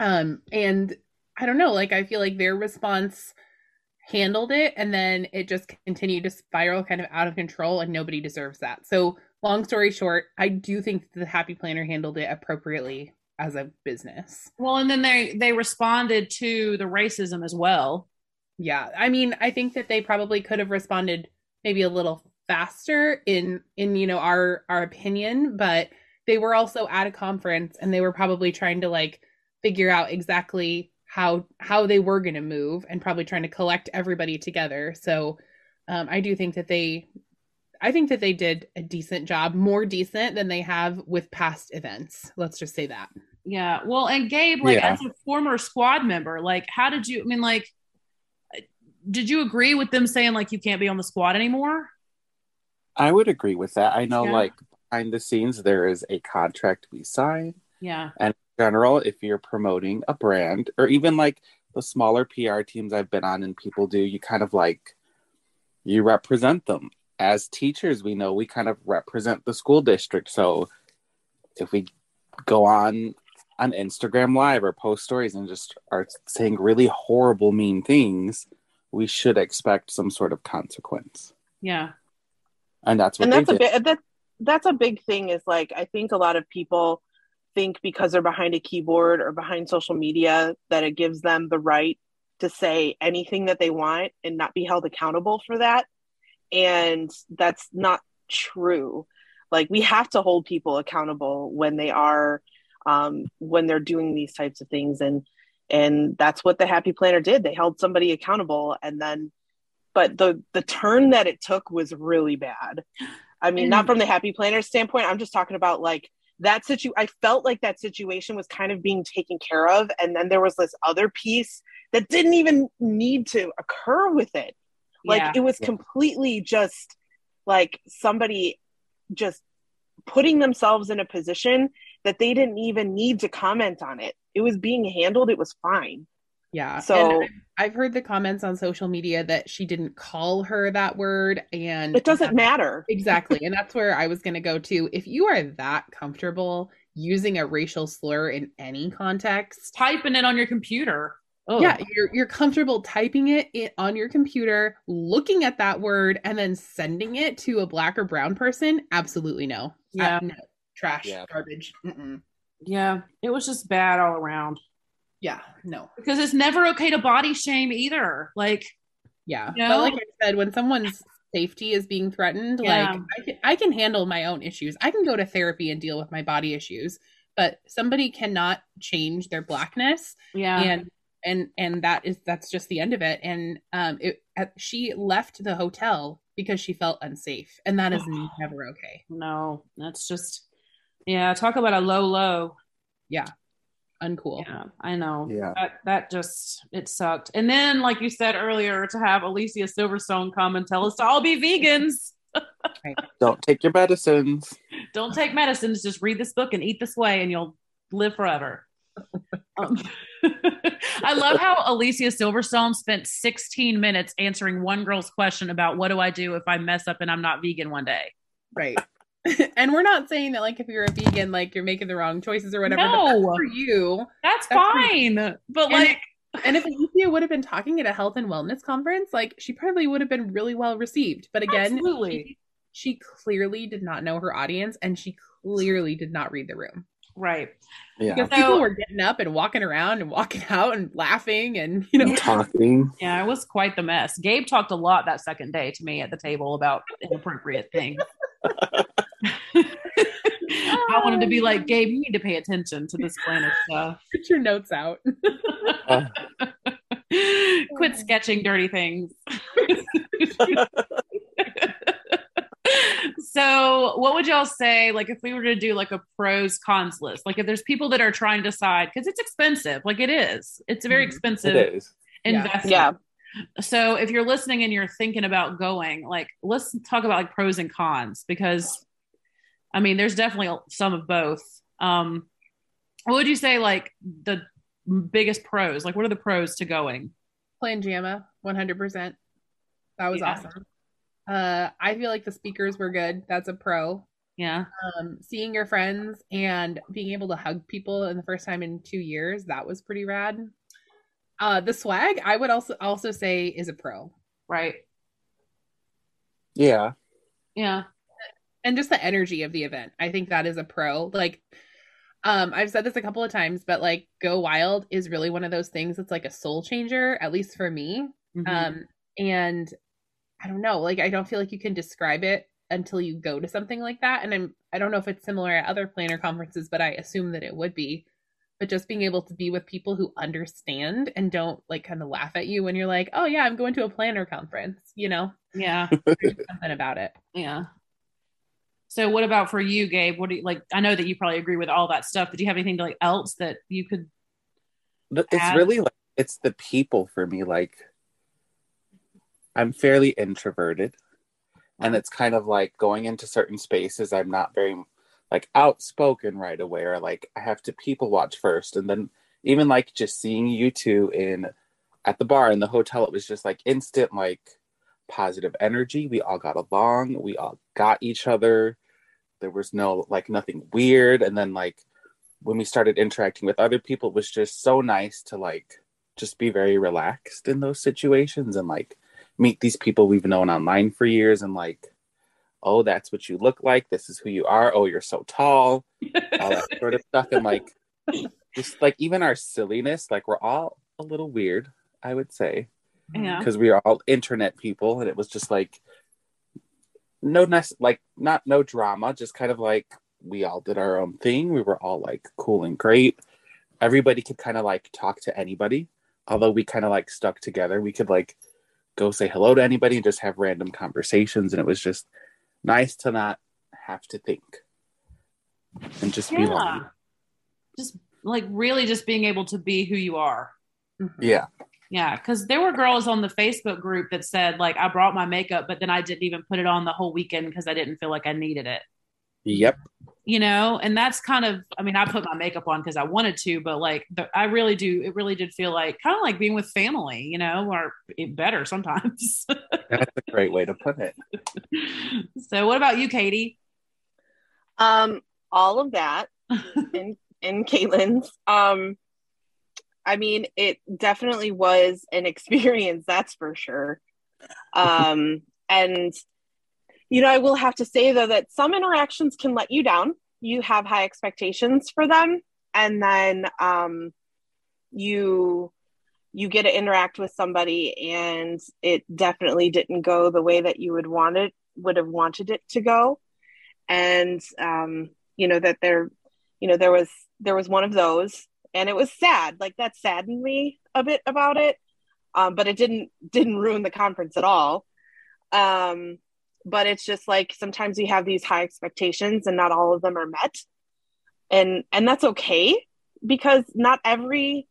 um, and I don't know. Like I feel like their response handled it, and then it just continued to spiral kind of out of control, and nobody deserves that. So, long story short, I do think the Happy Planner handled it appropriately as a business. Well, and then they they responded to the racism as well. Yeah, I mean, I think that they probably could have responded maybe a little faster in in you know our our opinion, but they were also at a conference and they were probably trying to like figure out exactly how how they were going to move and probably trying to collect everybody together. So um, I do think that they I think that they did a decent job, more decent than they have with past events. Let's just say that. Yeah. Well, and Gabe, like Yeah. as a former squad member, like how did you? I mean, like, did you agree with them saying like you can't be on the squad anymore? I would agree with that. I know, Yeah. like behind the scenes, there is a contract we sign. Yeah. In general, if you're promoting a brand, or even like the smaller PR teams I've been on, and people do, you kind of like you represent them. As teachers, we know we kind of represent the school district. So if we go on on Instagram Live or post stories and just are saying really horrible, mean things, we should expect some sort of consequence. Yeah. And that's what and that's a did. bit that that's a big thing is like i think a lot of people think because they're behind a keyboard or behind social media that it gives them the right to say anything that they want and not be held accountable for that. And that's not true. Like we have to hold people accountable when they are um, when they're doing these types of things. And and that's what the happy planner did. They held somebody accountable and then but the the turn that it took was really bad. I mean not from the happy planner standpoint. I'm just talking about like that situ i felt like that situation was kind of being taken care of and then there was this other piece that didn't even need to occur with it. Like Yeah. it was completely just like somebody just putting themselves in a position that they didn't even need to comment on it. It was being handled it was fine Yeah. So- and I've, I've heard the comments on social media that she didn't call her that word and it doesn't matter Exactly. And that's where I was going to go to. If you are that comfortable using a racial slur in any context, Typing it on your computer. Oh. yeah, you're you're comfortable typing it in, on your computer, looking at that word and then sending it to a black or brown person? Absolutely no. Yeah. Uh, no. Trash, Yeah. garbage. Mm-mm. Yeah. It was just bad all around. Yeah, no. Because it's never okay to body shame either. Like, Yeah. You But like I said, when someone's safety is being threatened, Yeah. like I can, I can handle my own issues. I can go to therapy and deal with my body issues, but somebody cannot change their blackness yeah. and and and that is that's just the end of it and um it she left the hotel because she felt unsafe and that is never okay no, that's just, yeah. Talk about a low, low. Uncool Yeah, I know. Yeah. That that just it sucked. And then, like you said earlier, to have Alicia Silverstone come and tell us to all be vegans. Don't take your medicines. Don't take medicines. Just read this book and eat this way, and you'll live forever. Um, I love how Alicia Silverstone spent 16 minutes answering one girl's question about what do I do if I mess up and I'm not vegan one day. right and we're not saying that like if you're a vegan like you're making the wrong choices or whatever but that's No. for you That's, That's fine. But And- like, and if Alicia would have been talking at a health and wellness conference like she probably would have been really well received but again absolutely. she, she clearly did not know her audience and she clearly did not read the room Right. Yeah. because So- people were getting up and walking around and walking out and laughing and you know Talking. Yeah, it was quite the mess. Gabe talked a lot that second day to me at the table about inappropriate things. I wanted to be like, Gabe, you need to pay attention to this planet stuff. get your notes out Uh, Quit sketching dirty things. so, what would y'all say? Like, if we were to do like a pros cons list, like if there's people that are trying to decide, because it's expensive, like it is, it's a very Mhm. expensive it is. Yeah. yeah So if you're listening and you're thinking about going, like let's talk about like pros and cons because I mean there's definitely some of both. Um what would you say like the biggest pros? Like what are the pros to going? playing JAMA 100%. That was Yeah. awesome. Uh, I feel like the speakers were good. That's a pro. Yeah. Um, seeing your friends and being able to hug people in the first time in two years, that was pretty rad. Uh, the swag, I would also also say is a pro. Right. Yeah. Yeah. And just the energy of the event. I think that is a pro. Like, um, I've said this a couple of times, but like, Go Wild is really one of those things that's like a soul changer, at least for me. Mhm. Um, and I don't know, like, I don't feel like you can describe it until you go to something like that. And I'm, I don't know if it's similar at other planner conferences, but I assume that it would be. But just being able to be with people who understand and don't like kind of laugh at you when you're like, oh yeah, I'm going to a planner conference, you know, yeah. Something about it. Yeah. So what about for you, Gabe? What do you like? I know that you probably agree with all that stuff. Did you have anything to like else that you could But It's Add- really like it's the people for me. Like I'm fairly introverted. And it's kind of like going into certain spaces, I'm not very like outspoken right away, or like I have to people watch first. And then even like just seeing you two in at the bar in the hotel, it was just like instant like positive energy. We all got along, we all got each other. There was no like nothing weird. And then like when we started interacting with other people, it was just so nice to like just be very relaxed in those situations and like meet these people we've known online for years and like, oh, that's what you look like. This is who you are. Oh, you're so tall. All that sort of stuff. And like, just like even our silliness, like we're all a little weird, I would say, Yeah. because we are all internet people. And it was just like, no nec- like not no drama, just kind of like we all did our own thing. We were all like cool and great. Everybody could kind of like talk to anybody. Although we kind of like stuck together, we could like go say hello to anybody and just have random conversations. And it was just nice to not have to think and just be Yeah. like, Just like really just being able to be who you are. yeah, Yeah, because there were girls on the Facebook group that said like I brought my makeup, but then I didn't even put it on the whole weekend because I didn't feel like I needed it. yep, You know, and that's kind of I mean I put my makeup on because I wanted to, but like the, I really do. It really did feel like kind of like being with family, you know, or it better sometimes. that's a great way to put it. so what about you, Katie? Um, all of that in in Caitlin's. Um, I mean, it definitely was an experience, that's for sure. Um, and you know, I will have to say though that some interactions can let you down. You have high expectations for them, and then um, you you get to interact with somebody, and it definitely didn't go the way that you would want it would have wanted it to go and um, you know that there you know there was there was one of those and it was sad. Like that saddened me a bit about it um, but it didn't didn't ruin the conference at all. Um, but it's just like sometimes we have these high expectations and not all of them are met. And and that's okay because not every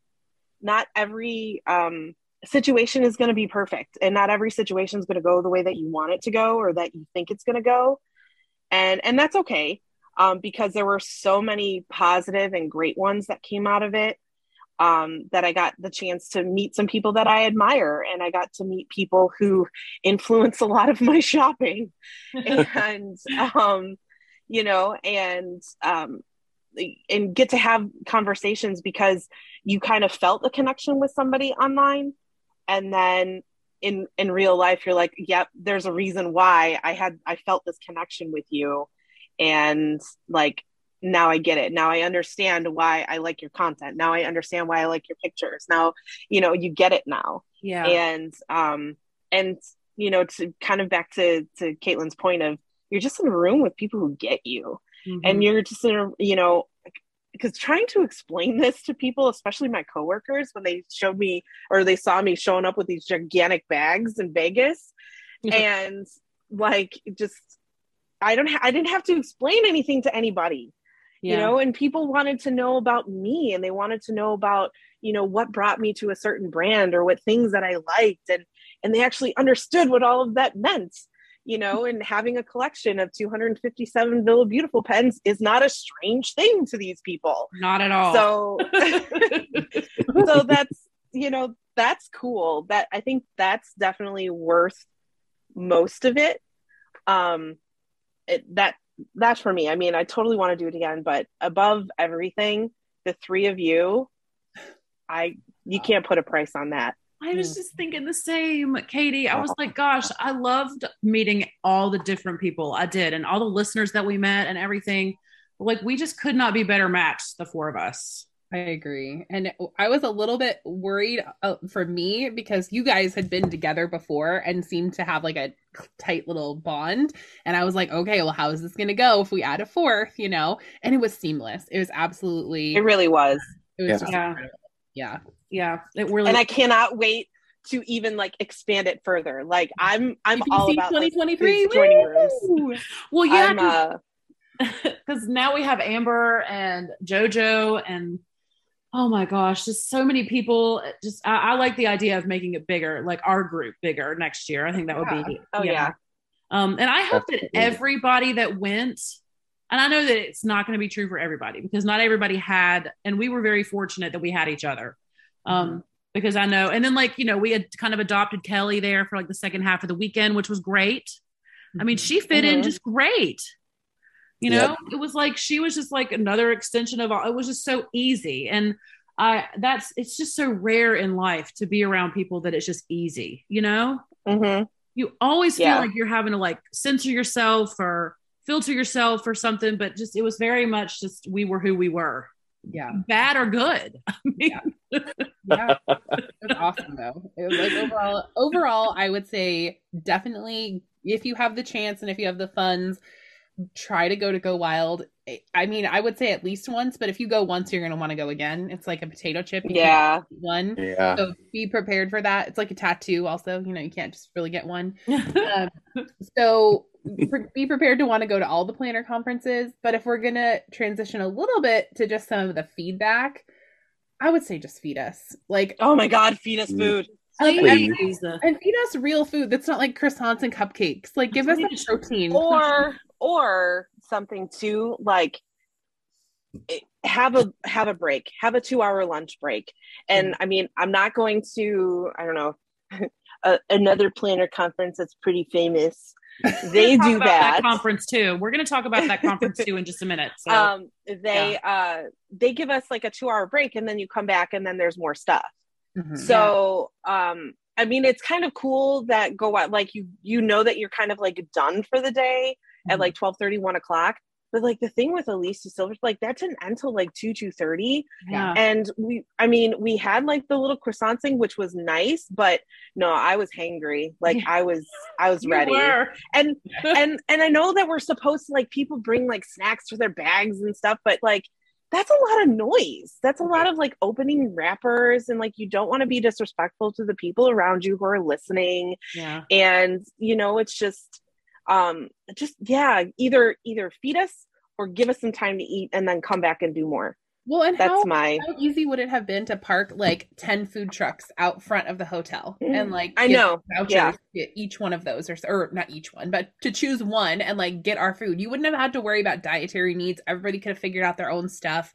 not every um, situation is going to be perfect and not every situation is going to go the way that you want it to go or that you think it's going to go. And and that's okay um, because there were so many positive and great ones that came out of it um, that I got the chance to meet some people that I admire and I got to meet people who influence a lot of my shopping. And um, you know and um, and get to have conversations because you kind of felt a connection with somebody online. And then in in real life you're like yep there's a reason why i had i felt this connection with you and like now i get it. Now i understand why i like your content. Now i understand why i like your pictures. Now you know you get it now. Yeah, and um and you know to kind of back to to caitlin's point of you're just in a room with people who get you. Mhm. and you're just in a you know because trying to explain this to people especially my coworkers when they showed me or they saw me showing up with these gigantic bags in vegas and like just i don't ha- i didn't have to explain anything to anybody you know and people wanted to know about me and they wanted to know about you know what brought me to a certain brand or what things that i liked and and they actually understood what all of that meant you know and having a collection of 257 villa beautiful pens is not a strange thing to these people. Not at all. so so that's you know that's cool. That i think that's definitely worth most of it. Um it, that that's for me i mean i totally want to do it again but above everything the three of you i you can't put a price on that I was mm. just thinking the same, Katie. I was like, gosh, I loved meeting all the different people I did and all the listeners that we met and everything. Like, we just could not be better matched, the four of us. I agree. And I was a little bit worried uh, for me because you guys had been together before and seemed to have like a tight little bond. And I was like, okay, well, how is this going to go if we add a fourth, you know? And it was seamless. It was absolutely, it really was it was Yeah. just Yeah. Yeah. Yeah, it really. and i cannot wait to even like expand it further like i'm i'm all about 2023. these joining rooms well, yeah, I'm, uh, because now we have Amber and JoJo and oh my gosh, just so many people. Just I, I like the idea of making it bigger, like our group bigger next year. I think that would be Oh, yeah. Um, and I hope that Absolutely. everybody that went, and I know that it's not going to be true for everybody because not everybody had, and we were very fortunate that we had each other. Um, because I know, and then like you know, we had kind of adopted Kelly there for like the second half of the weekend, which was great. I mean, she fit in Mhm. just great. You Yep. know, it was like she was just like another extension of all. It was just so easy, and I that's it's just so rare in life to be around people that it's just easy. You know, mhm. you always feel Yeah. like you're having to like censor yourself or filter yourself or something, but just it was very much just we were who we were, Yeah. bad or good. I mean, yeah, it was awesome though. It was like overall, overall, I would say definitely if you have the chance and if you have the funds, try to go to Go Wild. I mean, I would say at least once, but if you go once, you're gonna want to go again. It's like a potato chip. You Yeah. one. Yeah. So be prepared for that. It's like a tattoo, also. You know, you can't just really get one. Um, so pre- be prepared to want to go to all the planner conferences. But if we're gonna transition a little bit to just some of the feedback, I would say just feed us. Like, Oh my God, feed us Mm. food. like, Please. and, Use and feed us real food that's not like croissants and cupcakes. Like, give us a protein. Or or something too, like have a have a break, have a two hour lunch break. And I mean, I'm not going to, I don't know, a, another planner conference that's pretty famous. They do about that. conference too. We're going to talk about that conference too in just a minute. So um they uh they give us like a two hour break and then you come back and then there's more stuff Mhm. so um i mean it's kind of cool that go out like you you know that you're kind of like done for the day at mm-hmm. like 12 30 1 o'clock but like the thing with alicia silver like that didn't end till like 2 2 30 yeah. and we i mean we had like the little croissant thing which was nice but no i was hangry like i was i was ready and and and I know that we're supposed to like people bring like snacks for their bags and stuff, but like that's a lot of noise. That's a lot of like opening wrappers and like you don't want to be disrespectful to the people around you who are listening. Yeah. And you know, it's just um just yeah, either either feed us or give us some time to eat and then come back and do more. Well, and That's how, my how easy would it have been to park like 10 food trucks out front of the hotel and like I know. vouchers Yeah. get each one of those or, or not each one but to choose one and like get our food you wouldn't have had to worry about dietary needs everybody could have figured out their own stuff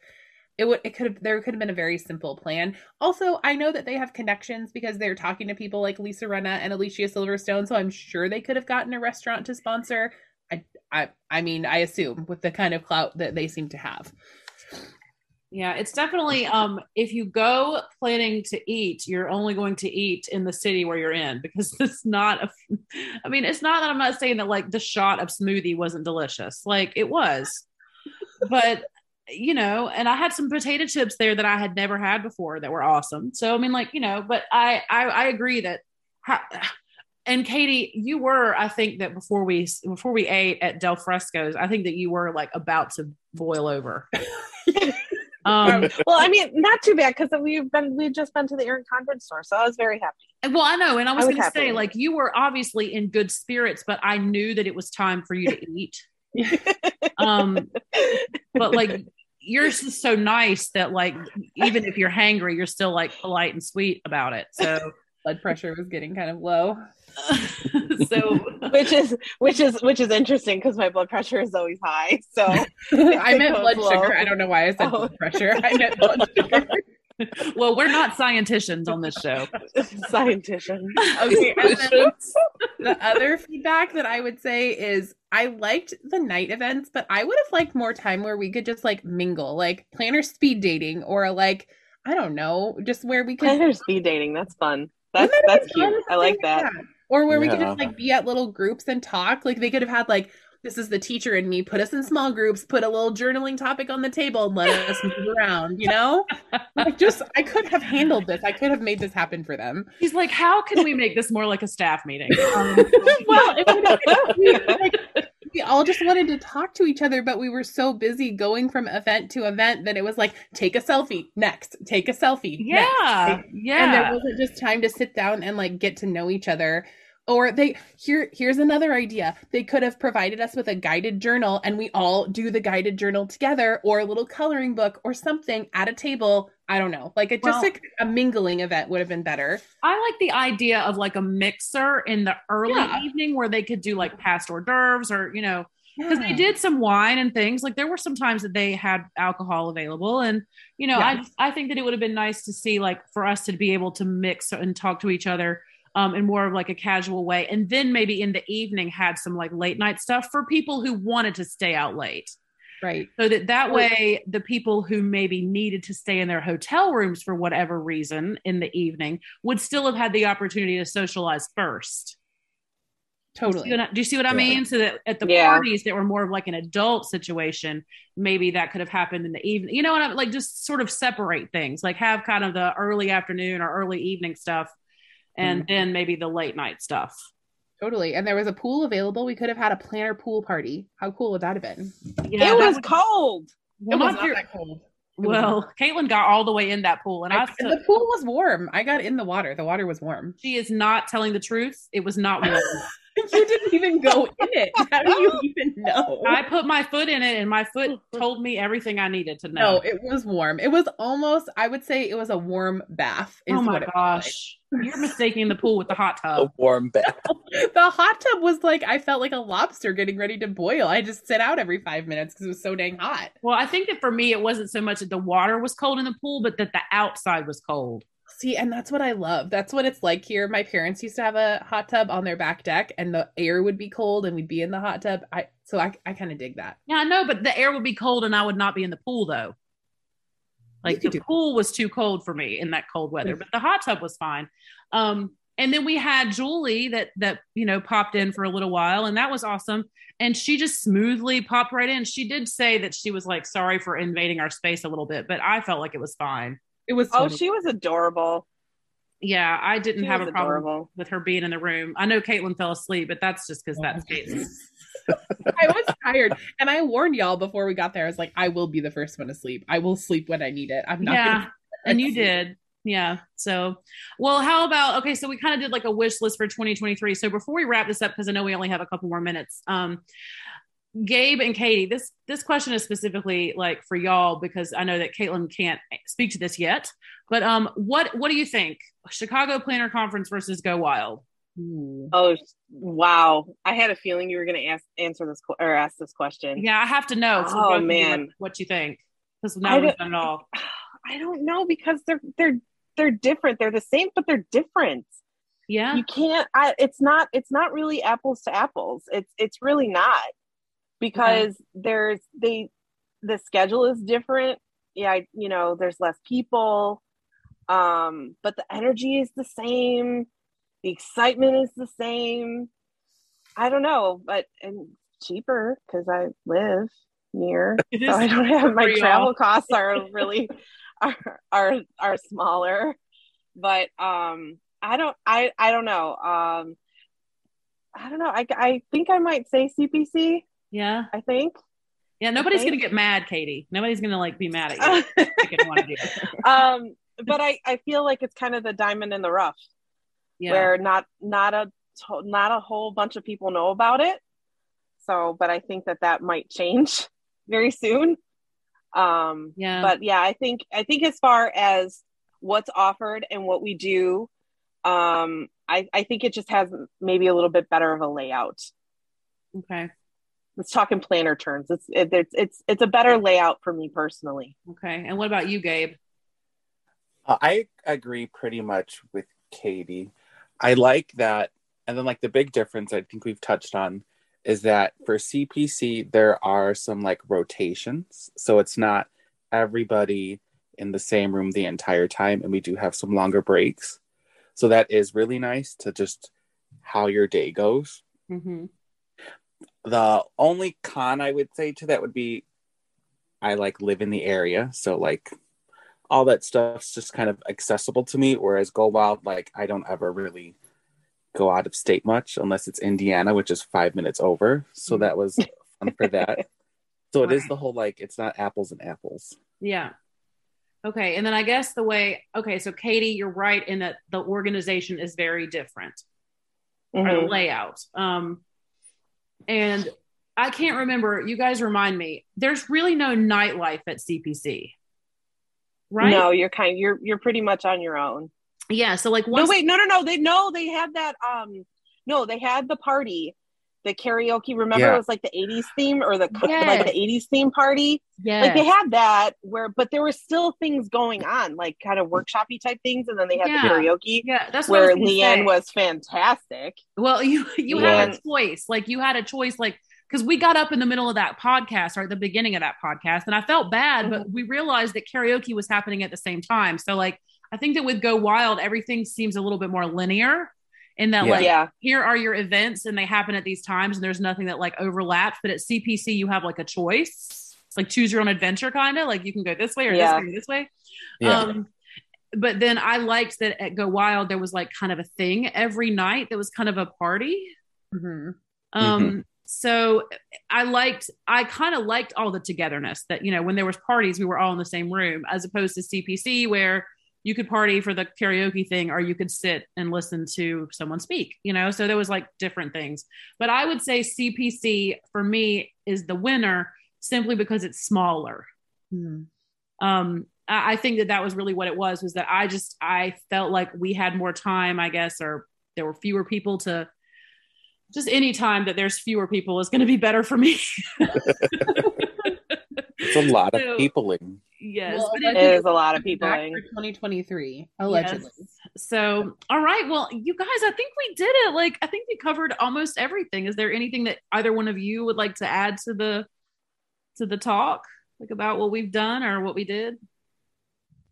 it would it could have there could have been a very simple plan also i know that they have connections because they're talking to people like lisa renna and alicia silverstone so i'm sure they could have gotten a restaurant to sponsor i i, I mean i assume with the kind of clout that they seem to have Yeah, it's definitely um if you go planning to eat, you're only going to eat in the city where you're in because it's not a I mean, it's not that I'm not saying that like the shot of smoothie wasn't delicious. Like it was. But you know, and I had some potato chips there that I had never had before that were awesome. So I mean like, you know, but I I, I agree that ha- and Katie, you were, I think that before we before we ate at Del Fresco's, I think that you were like about to boil over. um, well, I mean, not too bad because we've been we've just been to the Erin Condren store, so I was very happy. well, I know, and I was, was going to say, like, you were obviously in good spirits, but I knew that it was time for you to eat. um, but like, yours is so nice that like, even if you're hangry, you're still like polite and sweet about it. So, blood pressure was getting kind of low so which is which is which is interesting because my blood pressure is always high. So I meant blood goes sugar. low. I don't know why I said Oh. blood pressure. I meant blood sugar. well, we're not scienticians on this show. scientician. Okay, the other feedback that I would say is I liked the night events, but I would have liked more time where we could just like mingle, like planner speed dating, or like I don't know, just where we could Planner speed dating. That's fun. That's Wouldn't that have that's been fun cute. I like something that. Or where we could just like be at little groups and talk. Like they could have had like this is the teacher and me, put us in small groups, put a little journaling topic on the table and let us move around, you know? Like just I could have handled this. I could have made this happen for them. He's like, how can we make this more like a staff meeting? Um, well, it would have- we, like, we all just wanted to talk to each other, but we were so busy going from event to event that it was like, take a selfie next, take a selfie. yeah, take- yeah. and there wasn't just time to sit down and like get to know each other or they here here's another idea. They could have provided us with a guided journal and we all do the guided journal together or a little coloring book or something at a table. I don't know. Like it just Well- like a mingling event would have been better. I like the idea of like a mixer in the early Yeah. evening where they could do like past hors d'oeuvres or you know because they did some wine and things. Like there were some times that they had alcohol available and you know i i think that it would have been nice to see like for us to be able to mix and talk to each other um in more of like a casual way and then maybe in the evening had some like late night stuff for people who wanted to stay out late right so that that way the people who maybe needed to stay in their hotel rooms for whatever reason in the evening would still have had the opportunity to socialize first Totally. Do you, do you see what I Yeah. mean? So that at the Yeah. parties that were more of like an adult situation, maybe that could have happened in the evening. You know what I like? Just sort of separate things, like have kind of the early afternoon or early evening stuff, and mm-hmm. then maybe the late night stuff. Totally. And there was a pool available. We could have had a planner pool party. How cool would that have been? Yeah, it was cold. well, it was not not here- that cold. well, Caitlin got all the way in that pool, and I, I, and the pool was warm. I got in the water. The water was warm. she is not telling the truth. It was not warm. you didn't even go in it. How do you even know? I put my foot in it, and my foot told me everything I needed to know. no, it was warm. It was almost, I would say it was a warm bath. Is oh my what it was gosh, you're mistaking the pool with the hot tub. A warm bath. The hot tub was like, I felt like a lobster getting ready to boil. I just sit out every five minutes because it was so dang hot. Well, I think that for me, it wasn't so much that the water was cold in the pool, but that the outside was cold. See, and that's what I love. That's what it's like here. My parents used to have a hot tub on their back deck, and the air would be cold, and we'd be in the hot tub. I so I I kind of dig that. Yeah, I know, but the air would be cold, and I would not be in the pool though. Like the pool was too cold for me in that cold weather, but the hot tub was fine. Um, and then we had Julie that that you know popped in for a little while, and that was awesome. And she just smoothly popped right in. She did say that she was like sorry for invading our space a little bit, but I felt like it was fine. It was. Oh, she was adorable. Yeah, I didn't She have was a problem adorable. with her being in the room. I know Caitlin fell asleep, but that's just because that's Caitlin. I was tired, and I warned y'all before we got there. I was like, I will be the first one to sleep. I will sleep when I need it. I'm not. Yeah, Gonna- and you did. Yeah. So, well, how about okay? So we kind of did like a wish list for 2023. So before we wrap this up, because I know we only have a couple more minutes, um, Gabe and Katie, this this question is specifically like for y'all because I know that Caitlin can't speak to this yet. But um, what what do you think? Chicago Planner Conference versus Go Wild. Oh wow! I had a feeling you were going to ask answer this or ask this question. Yeah, I have to know. So Oh, both of you, man. what, what you think? Because I now we've don't- done it all. I don't know because they're they're they're different. They're the same, but they're different. Yeah. You can't. I, it's not. It's not really apples to apples. It's it's really not because there's they the schedule is different. Yeah, I- you know, there's less people, um, but the energy is the same. The excitement is the same. I don't know, but and cheaper because I live near, so I don't have my travel costs are really are are are smaller. But um, I don't I I don't know. Um, I don't know. I I think I might say CPC. Yeah. I think. Yeah. Nobody's think- gonna get mad, Katie. Nobody's gonna like be mad at you. picking one of you. um, but I I feel like it's kind of the diamond in the rough. Yeah. where not not a not a whole bunch of people know about it so but i think that that might change very soon um yeah. but yeah i think i think as far as what's offered and what we do um i i think it just has maybe a little bit better of a layout okay. Let's talk in planner terms it's it, it's it's it's a better layout for me personally Okay. And what about you, Gabe? Uh, I agree pretty much with Katie. I like that. And then, like, the big difference I think we've touched on is that for CPC, there are some like rotations. So it's not everybody in the same room the entire time. And we do have some longer breaks. So that is really nice to just how your day goes. Mm-hmm. The only con I would say to that would be I like live in the area. So, like, all that stuff's just kind of accessible to me. Whereas Go Wild, like, I don't ever really go out of state much unless it's Indiana, which is five minutes over. So that was fun for that. So it is the whole like, it's not apples and apples. Yeah. Okay. And then I guess the way, okay, so Katie, you're right in that the organization is very different, or the layout. Um, and I can't remember, you guys remind me, there's really no nightlife at CPC, right? no you're kind you're you're pretty much on your own Yeah. So, like, no wait no no no they no they had that um no they had the party the karaoke remember Yeah. it was like the 80s theme or the Yes. like the 80s theme party yeah. like they had that where but there were still things going on like kind of workshoppy type things and then they had Yeah. the karaoke yeah. That's where was leanne say. was fantastic Well, you you had a choice. Like you had a choice. Like because we got up in the middle of that podcast or at the beginning of that podcast, and I felt bad, but mm-hmm. we realized that karaoke was happening at the same time. So like I think that with Go Wild, everything seems a little bit more linear. In that Yeah. like yeah, here are your events and they happen at these times and there's nothing that like overlaps. But at CPC you have like a choice. It's like choose your own adventure kind of like you can go this way or Yeah. this way or this way. Yeah. Um, but then I liked that at Go Wild there was like kind of a thing every night that was kind of a party. Mhm. Um, so I liked, I kind of liked all the togetherness that, you know, when there was parties, we were all in the same room as opposed to CPC where you could party for the karaoke thing or you could sit and listen to someone speak, you know? So there was like different things, but I would say CPC for me is the winner simply because it's smaller. Mhm. Um, I I think that that was really what it was, was that I just, I felt like we had more time, I guess, or there were fewer people to just any time that there's fewer people is going to be better for me. It's a lot of So- peopling. yes. Well, but it- it is a lot of people. Back 2023, allegedly. Yes. So, all right. Well, you guys, I think we did it. Like, I think we covered almost everything. Is there anything that either one of you would like to add to the to the talk, like about what we've done or what we did?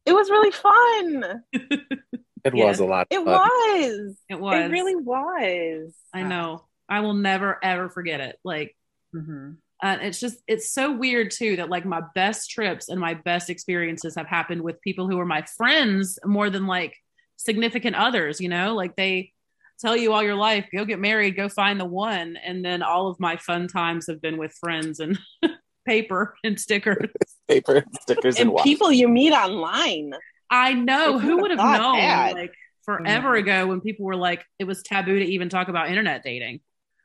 It was really fun. It Yeah. was a lot. It fun. was. It was. It really was. I know. I will never ever forget it. Like, Mhm. Uh, it's just it's so weird too that like my best trips and my best experiences have happened with people who are my friends more than like significant others you know? Like they tell you all your life go get married go find the one and then all of my fun times have been with friends and paper and stickers. Paper stickers and, And people you meet online. i know. Like, who who would have known that? like forever ago when people were like it was taboo to even talk about internet dating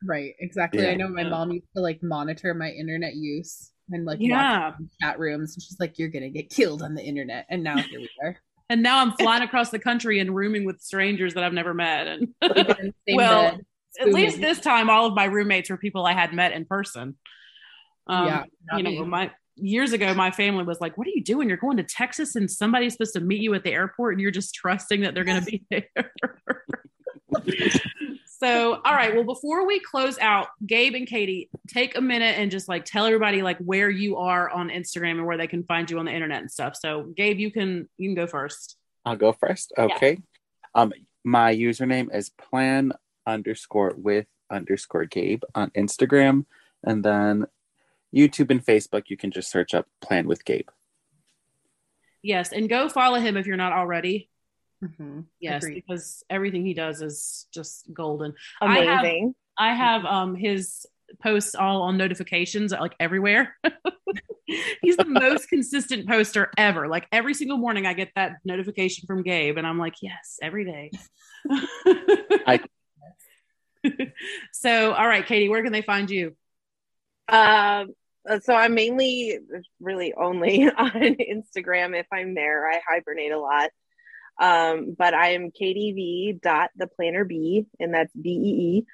Right, exactly. Yeah. I know my mom used to like monitor my internet use and like Yeah. watch chat rooms, and she's like, "You're gonna get killed on the internet." And now here we are. and now i'm flying across the country and rooming with strangers that i've never met and Sleeping in the same Well, bed, at least this time all of my roommates were people i had met in person um, Yeah, you know me. my years ago my family was like what are you doing you're going to texas and somebody's supposed to meet you at the airport and you're just trusting that they're going to be there so all right well before we close out gabe and katie take a minute and just like tell everybody like where you are on instagram and where they can find you on the internet and stuff so gabe you can you can go first I'll go first. Okay. Um, my username is plan underscore with underscore Gabe on Instagram, and then YouTube and Facebook. You can just search up Plan with Gabe. yes and go follow him if you're not already Mhm. Yes, Agreed. because everything he does is just golden. I have- Amazing. I have um his posts all on notifications like everywhere. He's the most consistent poster ever. Like every single morning I get that notification from Gabe and I'm like, yes, every day. I- so all right, Katie, where can they find you? Um, so I'm mainly, really only on Instagram. If I'm there, I hibernate a lot. Um, but I'm KDV dot the planner B, and that's B E E.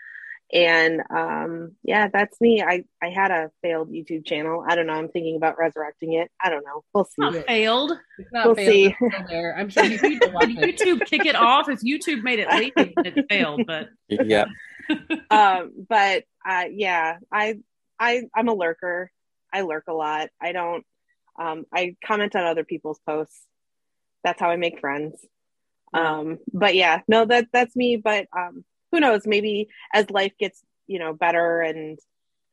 And um, yeah, that's me. I I had a failed YouTube channel. I don't know. I'm thinking about resurrecting it. I don't know. We'll see. Not failed. It's not We'll failed, see. there. I'm sure you people watch Did it. YouTube kick it off? If YouTube made it leave, it failed. But Yeah. um, but uh, yeah, I I I'm a lurker. I lurk a lot. I don't. Um, I comment on other people's posts. That's how I make friends. Um, but yeah, no, that that's me. But um, who knows? Maybe as life gets you know better and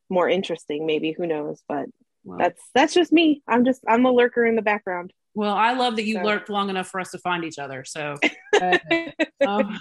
more interesting, maybe who knows? But well, that's that's just me. I'm just I'm a lurker in the background. Well, I love that you So- lurked long enough for us to find each other. So Uh, Um,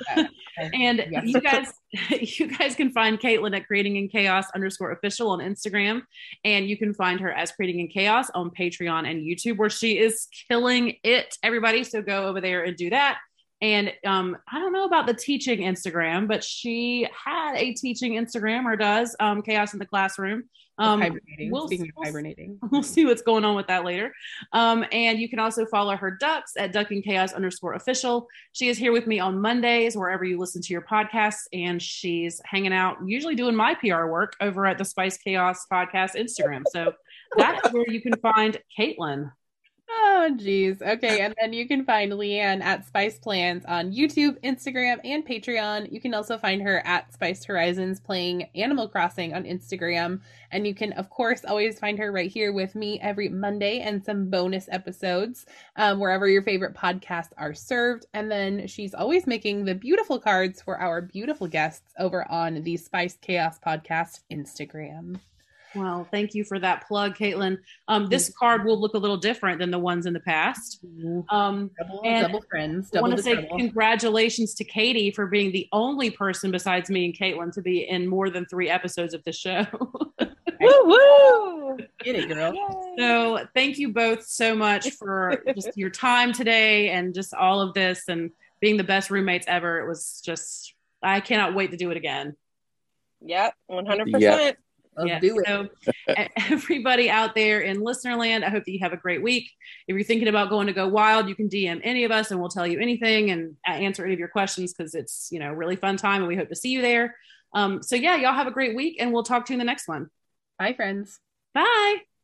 and Yes. you guys, you guys can find Caitlin at creating in chaos underscore official on Instagram, and you can find her as creating in chaos on Patreon and YouTube, where she is killing it. Everybody, so go over there and do that. And um, I don't know about the teaching Instagram, but she had a teaching Instagram or does um, chaos in the classroom. Um, hibernating. we'll- Speaking we'll- of hibernating, we'll see what's going on with that later. Um, and you can also follow her ducks at duck and chaos underscore official. She is here with me on Mondays, wherever you listen to your podcasts, and she's hanging out, usually doing my PR work over at the Spice Chaos podcast Instagram. So that's where you can find Caitlin. Oh, geez. Okay. And then you can find Leanne at Spice Plans on YouTube, Instagram, and Patreon. You can also find her at Spiced Horizons playing Animal Crossing on Instagram. And you can, of course, always find her right here with me every Monday and some bonus episodes um, wherever your favorite podcasts are served. And then she's always making the beautiful cards for our beautiful guests over on the Spice Chaos Podcast Instagram. Well, thank you for that plug, Caitlin. Um, this card will look a little different than the ones in the past. Um, Double, and double friends. I want to say trouble. congratulations to Katie for being the only person besides me and Caitlin to be in more than three episodes of the show. Woo woo! Get it, girl. so thank you both so much for just your time today and just all of this and being the best roommates ever. It was just I cannot wait to do it again. Yep, one hundred Yep. percent. Yeah. do it. So, everybody out there in listener land, I hope that you have a great week. If you're thinking about going to go wild, you can DM any of us and we'll tell you anything and answer any of your questions because it's, you know, really fun time and we hope to see you there. Um, so, yeah, y'all have a great week and we'll talk to you in the next one. Bye, friends. Bye.